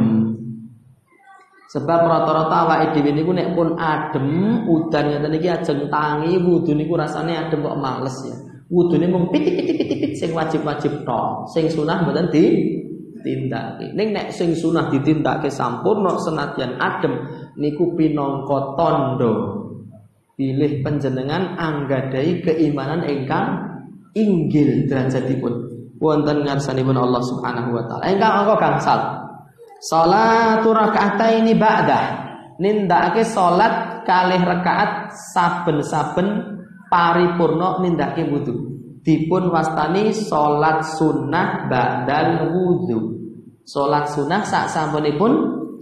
Speaker 1: sebab rata-rata awake dhewe niku nek pun adem udan ngeten iki ajeng tangi wudu niku rasane adem kok males ya wudune mung pitik-pitik-pitik sing wajib-wajib tok, sing sunah mboten di tindake. Ning nek sing sunah ditindake sampurna senadyan adem niku pinangka tandha pilih panjenengan anggadai keimanan ingkang inggil derajatipun wonten ngarsanipun Allah Subhanahu wa taala. Ingkang angka gangsal. Salatu ini ba'dah. Nindakake salat kalih rakaat saben-saben paripurna nindake wudu. Dipun wastani salat sunnah ba'dal wudu. Salat sunnah sak sampunipun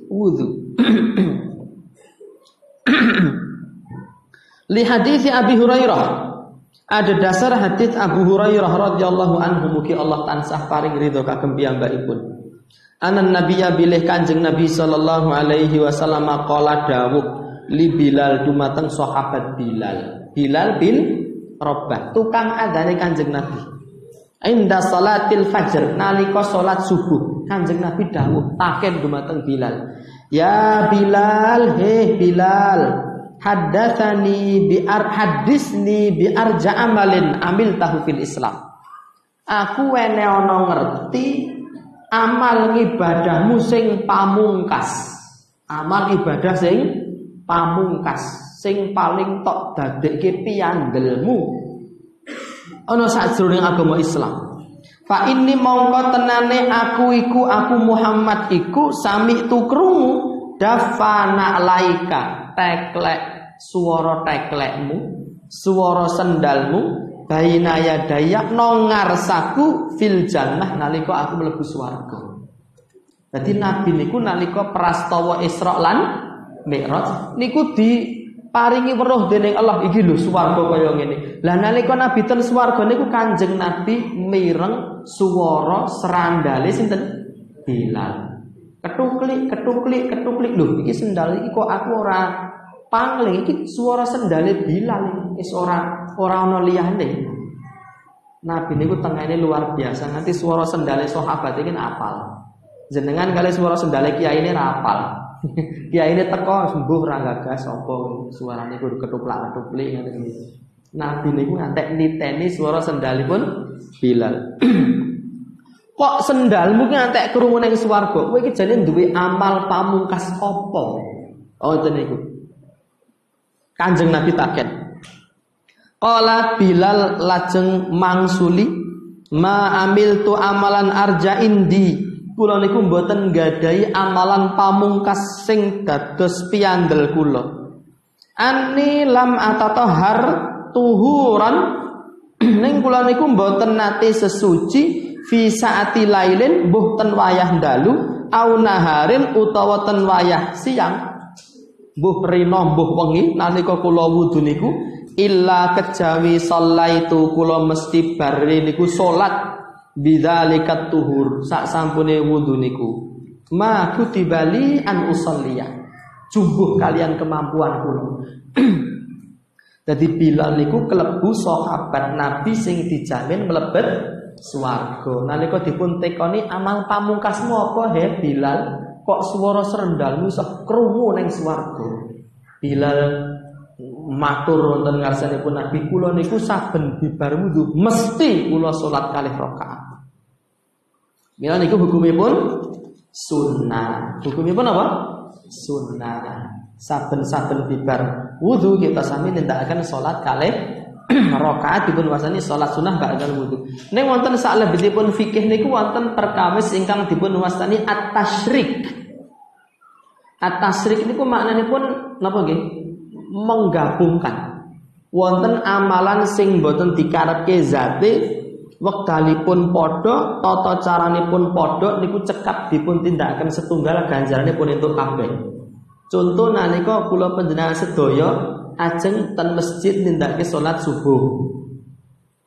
Speaker 1: wudu. Li hadis Abi Hurairah ada dasar hadis Abu Hurairah radhiyallahu anhu mugi Allah tansah paring ridho kagem piyambakipun. Anan Nabiya bilih Kanjeng Nabi sallallahu alaihi wasallam qala dawuh li Bilal dumateng sahabat Bilal. Bilal bin Robah, tukang adane Kanjeng Nabi. Inda salatil fajr nalika salat subuh, Kanjeng Nabi dawuh taken dumateng Bilal. Ya Bilal, he Bilal, haddatsani bi ar hadisni bi arja amil tahu fil Islam. Aku wene ana ngerti amal ibadahmu sing pamungkas. Amal ibadah sing pamungkas sing paling tok dadekke piyandelmu ana sajroning agama Islam. Fa ini mongko tenane aku iku aku Muhammad iku sami tu krungu dafana laika teklek suara teklekmu suara sendalmu baina yadaya no ngarsaku fil jannah nalika aku mlebu swarga. Dadi nabi niku nalika prastawa Isra lan Mi'raj niku di paringi weruh dening Allah iki lho swarga kaya ngene. Lah nalika Nabi ten swarga niku Kanjeng Nabi mireng swara serandale sinten? Bilal. Ketuklik, ketuklik, ketuklik lho iki sendal iki kok aku ora pangling iki suara sendale Bilal wis ora ora ana liyane. Nabi niku tengene luar biasa. Nanti suara sendale sahabat iki apal. Jenengan kali suara sendale kiai ini rapal. ya ini teko sembuh ra gagas sapa suarane kudu ketuplak-ketuplik ngoten iki. Nabi niku ngantek niteni swara sendalipun Bilal. Kok sendalmu ki ngantek krungu ning swarga? Kowe iki jane duwe amal pamungkas apa? Oh itu. Kanjeng Nabi taken. Qala Bilal lajeng mangsuli ma tu amalan arja indi. Kula niku mboten gadai amalan pamungkas sing dados piandel kula. Ani lam atatohar tuhuran ning kula niku mboten nate sesuci fi saati lailin mbuh wayah dalu au naharin utawa ten wayah siang mbuh rina mbuh wengi nalika kula wudu niku illa kejawi sallaitu kula mesti bare niku salat bidzalikat tuhur sak sampune wudu niku ma kutibali an usalliya jumbuh kalian kemampuan kula Jadi Bilal niku kelebu sahabat Nabi sing dijamin mlebet swarga. Nalika dipun tekoni amal pamungkasmu apa he Bilal? Kok swara serendalmu sak krungu ning swarga? Bilal matur wonten ngarsanipun Nabi kula niku saben bibar wudu mesti kula salat kalih rakaat. Mila niku hukumipun sunnah. Hukumipun apa? Sunnah saben-saben bibar wudhu kita sami akan sholat kalih rakaat dipun wasani sholat sunnah ba'dal wudhu. Ning wonten saklebetipun fikih niku wonten perkawis ingkang dipun wasani at-tasyrik. At-tasyrik niku pun napa nggih? Menggabungkan. Wonten amalan sing boten dikarepke zate wektalipun padha, tata caranipun padha niku cekap dipun tindakaken setunggal ganjaranipun entuk kabeh. Contoh nalika kula panjenengan sedaya ajeng ten masjid nindakake salat subuh.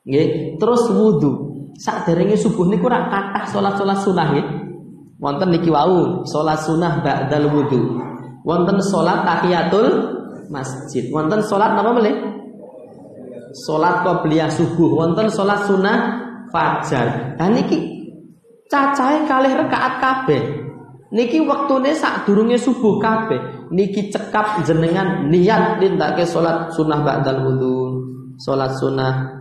Speaker 1: Nggih, terus wudu. Saderenge subuh niku ora kathah salat-salat sunah nggih. Wonten niki wau, salat sunah ba'dal wudu. Wonten salat tahiyatul masjid. Wonten salat napa meneh? Salat qobliyah subuh, wonten salat sunah fajar. Lah niki cacahe kalih rakaat kabeh. Niki waktune sak durunge subuh kabeh. Niki cekap jenengan niat nindakake salat sunah ba'dal wudu, salat sunah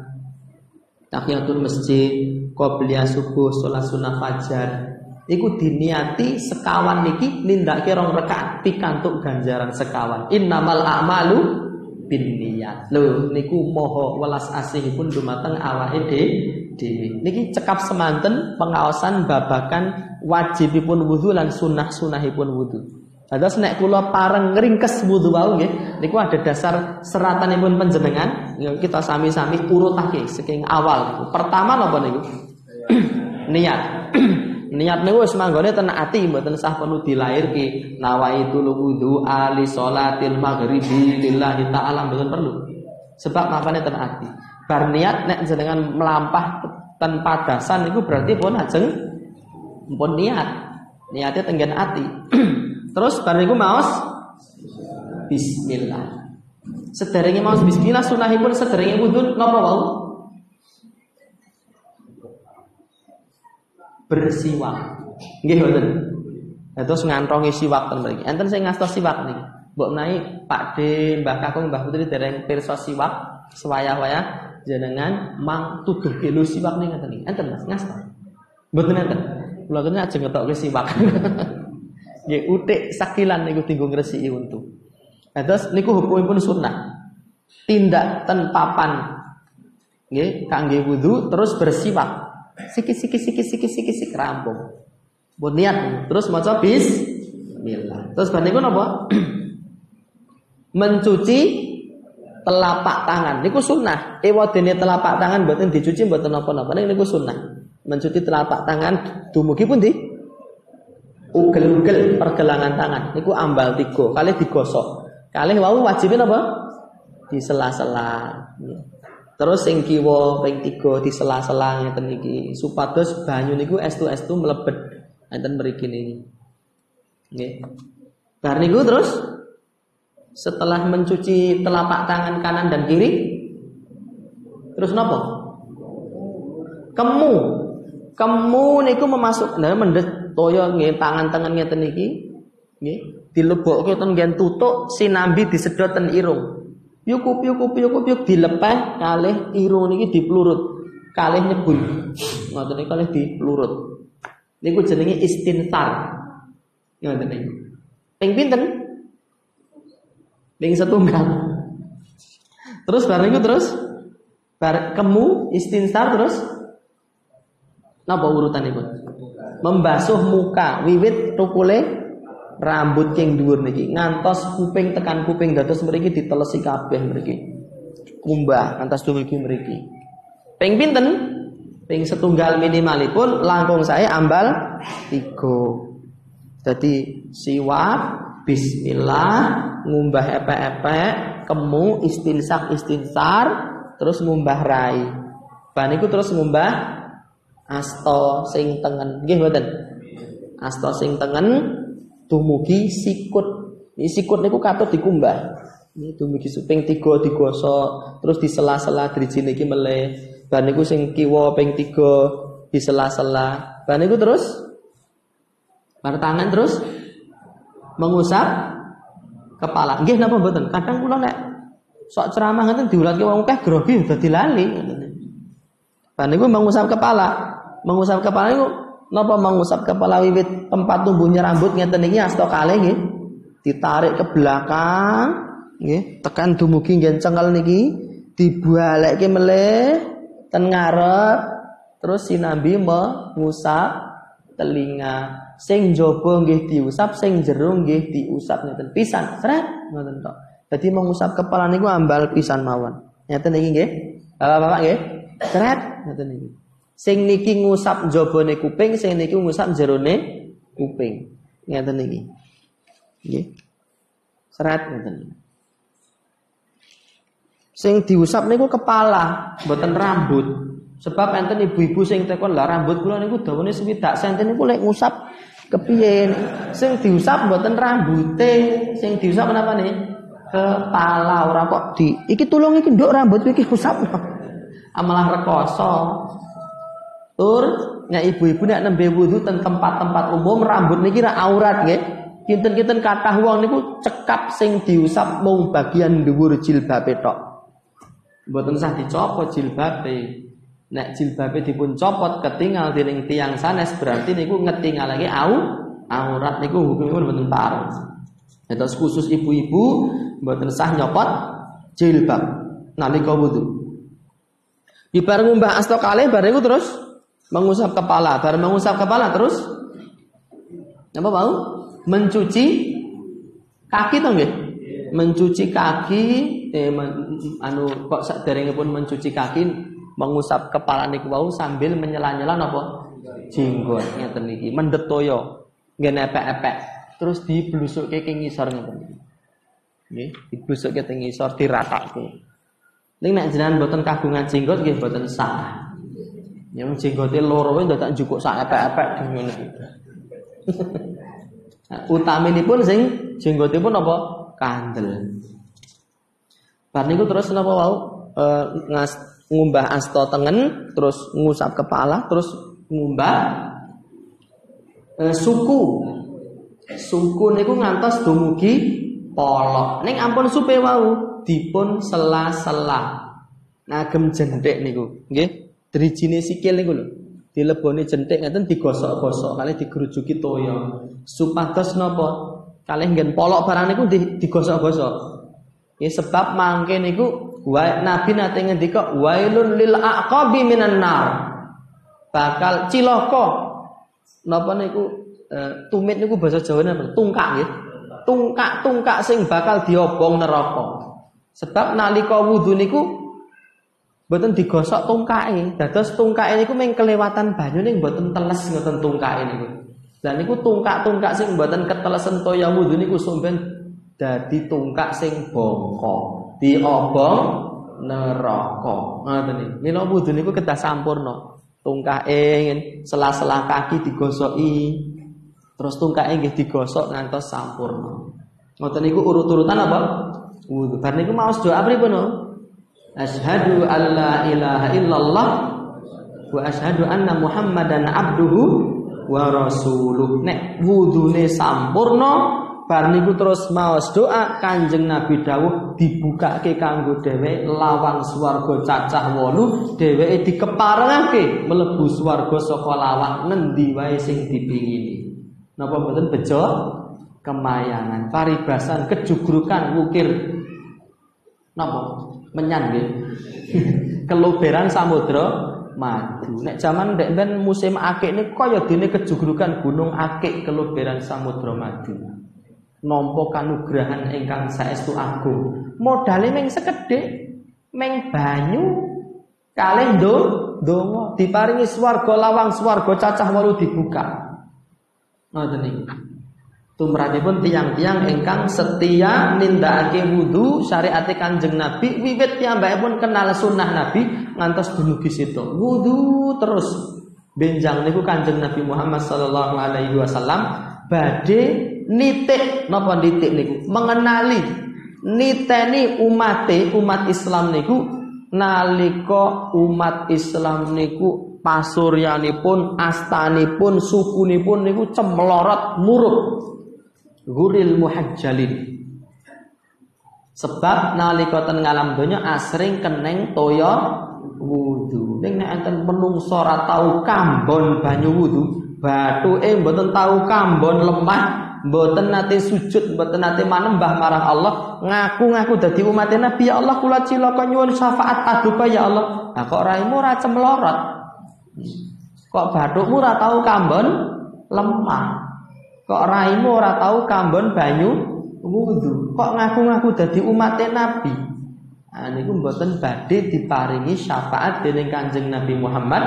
Speaker 1: tahiyatul masjid, qobliyah subuh, salat sunah fajar. Iku diniati sekawan niki nindakake rong rakaat pikantuk ganjaran sekawan. Innamal a'malu binniyat. Lho niku moho welas asihipun dumateng awake dhewe. Niki cekap semanten pengaosan babakan wajibipun wudhu lan sunah-sunahipun wudhu. Terus nek kula pareng ngringkes wudhu wau nggih, niku ada dasar seratanipun panjenengan, kita sami-sami urutake saking awal. Pertama napa niku? Niat. Niat niku wis manggone ten ati mboten sah perlu dilairke. Nawaitul wudhu ali salatil maghribi lillahi ta'ala mboten perlu. Sebab mapane ten ati. Bar niat nek jenengan melampah tanpa dasan niku berarti pun ajeng pun niat niatnya tenggen hati terus bareng maos bismillah. Sederenge maos bismillah sunahipun sederenge wudhu napa wau? Bersiwak. Nggih mboten? Terus ngantongi siwak ten mriki. Enten sing ngastos siwak niki? Mbok menawi Pak D Mbah Kakung Mbah Putri dereng pirsa siwak sewayah-wayah jenengan mang tuduh kilo siwak nih ngaten iki. Enten Mas? Ngastos mboten enten? Kula kene aja ngetokke siwak. Nggih utik sakilan niku tinggu ngresiki untu. Nah, terus niku hukumipun sunnah. Tindak ten papan nggih kangge wudu terus bersiwak. Siki siki siki siki siki sik rampung. Buat niat terus maca bismillah. Terus bar niku napa? Mencuci telapak tangan niku sunnah. Ewadene telapak tangan mboten dicuci mboten napa-napa niku sunnah mencuci telapak tangan dumugi pun di ugel-ugel pergelangan tangan. Niku ambal tiga kali digosok. Kali wau wajibin apa? Di sela-sela terus sing kiwa ping tiga di sela-sela ngeten iki. Supados banyu niku estu-estu mlebet. Enten mriki niki. Nggih. Bar niku terus? Setelah mencuci telapak tangan kanan dan kiri? Terus nopo kemu. Kamu niku memasuk nah mendet toyo nggih tangan-tangan ngeten iki nggih dilebokke ten nggen tutuk sinambi disedot ten irung. Yukup yukup yukup yuk dilepeh kalih irung niki diplurut. Kalih nyebul. Ngoten niku kalih diplurut. Niku jenenge istintar. Ngoten niku. Ping pinten? Ping setunggal. Terus bareng itu terus bar kemu istintar terus napa urutan itu? Membasuh muka wiwit tukule rambut king dhuwur niki ngantos kuping tekan kuping dados mriki ditelesi kabeh mriki. Kumbah ngantos dumugi mriki. Ping pinten? Ping setunggal minimalipun langkung saya ambal tiga. Jadi siwak, bismillah, ngumbah epek-epek, kemu, istinsak, istinsar, terus ngumbah rai. Ban itu terus ngumbah asto sing tengen. Nggih mboten? Asto sing tengen dumugi sikut. Ini sikut niku katut dikumbah. Ini dumugi suping tiga digosok, terus di sela-sela driji niki meleh. Ban niku sing kiwa ping tiga di sela-sela. Ban niku terus Bar tangan terus mengusap kepala. Nggih napa mboten? Kadang kula nek sok ceramah ngoten diulatke wong akeh grogi dadi lali ngoten. Lah niku mengusap kepala. Mengusap kepala niku napa mengusap kepala wiwit tempat tumbuhnya rambut ngeten iki asta kalih nggih. Ditarik ke belakang nggih, tekan dumugi ngen cengkel niki dibalekke meleh ten ngarep terus sinambi mengusap telinga sing jaba nggih diusap, sing jero nggih diusap ngeten pisan. Sret ngoten tok. Dadi mengusap kepala niku ambal pisan mawon. Ngeten iki nggih. Bapak-bapak nggih. Sret ngeten iki. Sing niki ngusap jabane kuping, sing niki ngusap jerone kuping. Ngeten iki. Nggih. Sret ngeten. Sing diusap niku kepala, mboten rambut. Sebab enten ibu-ibu sing tekon lah rambut kula niku dawane swidak senten niku lek ngusap kepiye sing diusap mboten rambute sing diusap menapa nih kepala ora kok di iki tulung iki nduk rambut iki usap amalah rekoso tur nek ibu-ibu nek nembe wudu ten tempat-tempat umum rambut niki ra aurat nggih kinten-kinten kathah wong niku cekap sing diusap mung bagian dhuwur jilbabe tok mboten sah dicopot jilbabe Nek jilbabe dipun copot ketinggal dening tiang sanes berarti niku ngetingalake au aurat niku hukumipun mboten parah. Terus khusus ibu-ibu mboten sah nyopot jilbab nalika wudu. Di bareng ngumbah asto kalih bareng terus mengusap kepala, bareng mengusap kepala terus? Apa mau? Mencuci kaki to nggih? Mencuci kaki eh, anu kok pun mencuci kaki mengusap kepala niku wau sambil menyela-nyela napa? Jenggot ngeten niki mendet toyo nggih epek-epek terus diblusukke ke ngisor ngeten niki nggih. Diblusukke ke ngisor diratakke. Ning nek jenengan mboten kagungan jenggot nggih mboten sah yang jenggote loro wae ndak njukuk sak epek-epek ngono iki utaminipun sing jenggotipun apa kandel bar niku terus napa wau e, ngas ngumbah asto tengen, terus ngusap kepala, terus ngumbah e, suku. Suku niku ngantos dumugi polok. Ning ampun supe wau dipun sela-sela. Ngagem jendek niku, nggih. Drijine sikil niku lho. Dileboni jentik ngeten digosok-gosok kali digerujuki toya. Supados napa? Kalih nggen polok barang niku digosok-gosok. Ya sebab mangke niku Nabi nate ngendika wailun lil aqabi minan nar. Bakal cilaka. Napa niku e, tumit niku bahasa Jawa napa? Tungkak nggih. Tungkak-tungkak sing bakal diobong neraka. Sebab nalika wudu niku mboten digosok tungkake. Dados tungkake niku mung kelewatan banyu ning mboten teles ngoten tungkake niku. Lah niku tungkak-tungkak sing mboten ketelesen toya wudu niku sumben dadi tungkak sing bongkok diobong neraka. Ngoten niku. Mila wudu niku kedah sampurna. Tungkae sela-sela kaki digosoki. Terus tungkae nggih digosok ngantos sampurna. Ngoten niku urut-urutan apa? Wudu. Bar niku maos doa pripun? Asyhadu alla ilaha illallah wa asyhadu anna Muhammadan abduhu wa rasuluh. Nek wudune sampurna bar niku terus maos doa Kanjeng Nabi dawuh dibukake kanggo dhewe lawang swarga cacah 8 dheweke dikeparengake mlebu swarga saka lawang nendi wae sing dipingini. Napa mboten bejo? Kemayangan paribasan kejugrukan wukir. Napa menyan nggih keluberan samudra madu. Nek zaman dek ben musim akik ini kaya dene kejugrukan gunung akik keluberan samudra madu. Nampa kanugrahan ingkang saestu agung. Modale ming sekedhik, ming banyu kalih ndo donga diparingi swarga lawang swarga cacah walu dibuka. Ngoten niku pun tiang-tiang engkang setia nindakake wudu syariat Kanjeng Nabi. Wiwit pun kenal sunnah Nabi ngantos dumugi situ. Wudu terus. Benjang niku Kanjeng Nabi Muhammad sallallahu alaihi wasallam badhe nitik napa nitik niku? Mengenali niteni umate umat Islam niku. Nalika umat Islam niku pasuryanipun astanipun sukunipun niku cemlorot muruk Guril muhajjalin Sebab nalika ten ngalam donya asring keneng toya wudu. Ning nek enten menungso ora tau kambon banyu wudu, bathuke mboten tau kambon lemah, mboten nate sujud, mboten nate manembah marang Allah, ngaku-ngaku dadi umat Nabi ya Allah kula cilaka nyuwun syafaat paduka ya Allah. Lah kok raimu ora cemlorot. Kok bathukmu ora tau kambon lemah. Kok raimu ora tahu kambon banyu wudu. Kok ngaku-ngaku dadi umat Nabi? Nah, niku mboten badhe diparingi syafaat dening Kanjeng Nabi Muhammad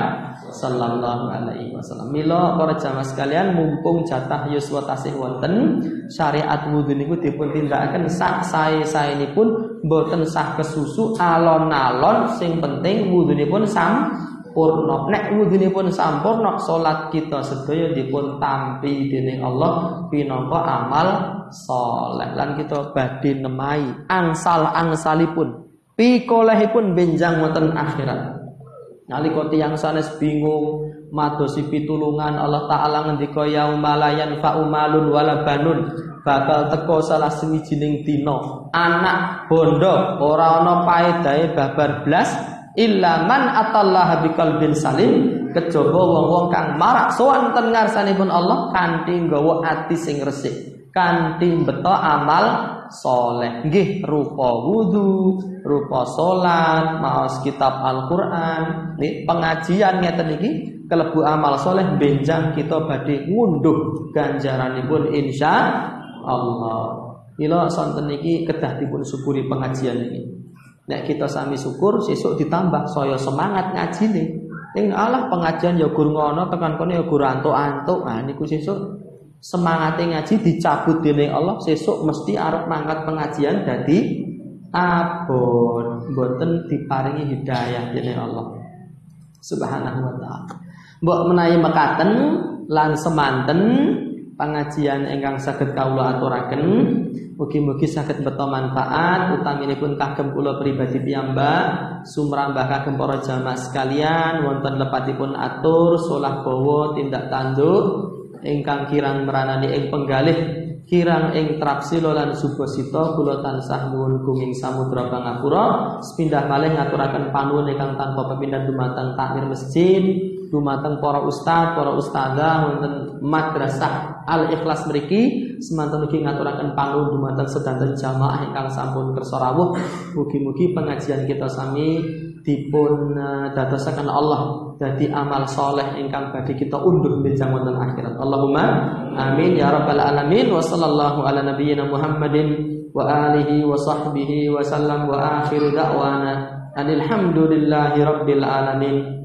Speaker 1: sallallahu alaihi wasallam. Mila para jamaah sekalian mumpung jatah yuswa tasih wonten syariat wudu niku dipun tindakaken sak sae-saenipun mboten sah kesusu alon-alon sing penting wudunipun sam sampurna. Nek wudhunipun sampurna, salat kita sedaya dipun tampi dening Allah pinangka amal saleh. Lan kita badhe nemai angsal-angsalipun pikolehipun benjang wonten akhirat. Nalika tiyang sanes bingung madosi pitulungan Allah taala ngendika yauma la yanfa'u malun wala banun bakal teko salah sewijining dina anak bondo ora ana paedahe babar blas illa man atallaha biqalbin salim. Kejaba wong-wong kang marak sowan ten ngarsanipun Allah kanthi nggawa ati sing resik kanthi beto amal soleh. Nggih rupa wudu rupa salat maos kitab Al-Qur'an. Nih pengajian ngeten iki kelebu amal soleh benjang kita badhe ngunduh ganjaranipun insya Allah. Mila sonten iki kedah dipun syukuri pengajian ini. Nek kita sami syukur sesuk ditambah saya semangat ngaji nih. Ing Allah pengajian ya gur ngono tekan kono ya gur antuk-antuk. Nah niku sesuk semangate ngaji dicabut dening Allah sesuk mesti arep mangkat pengajian dadi abon mboten diparingi hidayah dening Allah Subhanahu wa taala. Mbok menawi mekaten lan semanten pengajian ingkang saged kawula aturaken. Mugi-mugi saged beto manfaat utaminipun kagem kula pribadi piyambak sumrambah kagem para jamaah sekalian wonten lepatipun atur solah bawa tindak tanduk ingkang kirang meranani ing penggalih kirang ing trapsila lan subasita kula tansah nuwun kuming samudra pangapura. Sepindah malih ngaturaken panuwun ingkang tanpa pepindhan dumateng takmir masjid dumateng para ustaz para ustazah wonten madrasah Al Ikhlas mriki semanten ugi ngaturaken panuwun dumateng sedanten jamaah ingkang sampun kersa rawuh mugi-mugi pengajian kita sami dipun uh, dadosaken Allah dadi amal soleh ingkang badhe kita undur benjang wonten akhirat. Allahumma amin ya rabbal alamin wa sallallahu ala nabiyyina Muhammadin wa alihi wa sahbihi wa sallam wa akhiru da'wana alhamdulillahi rabbil alamin.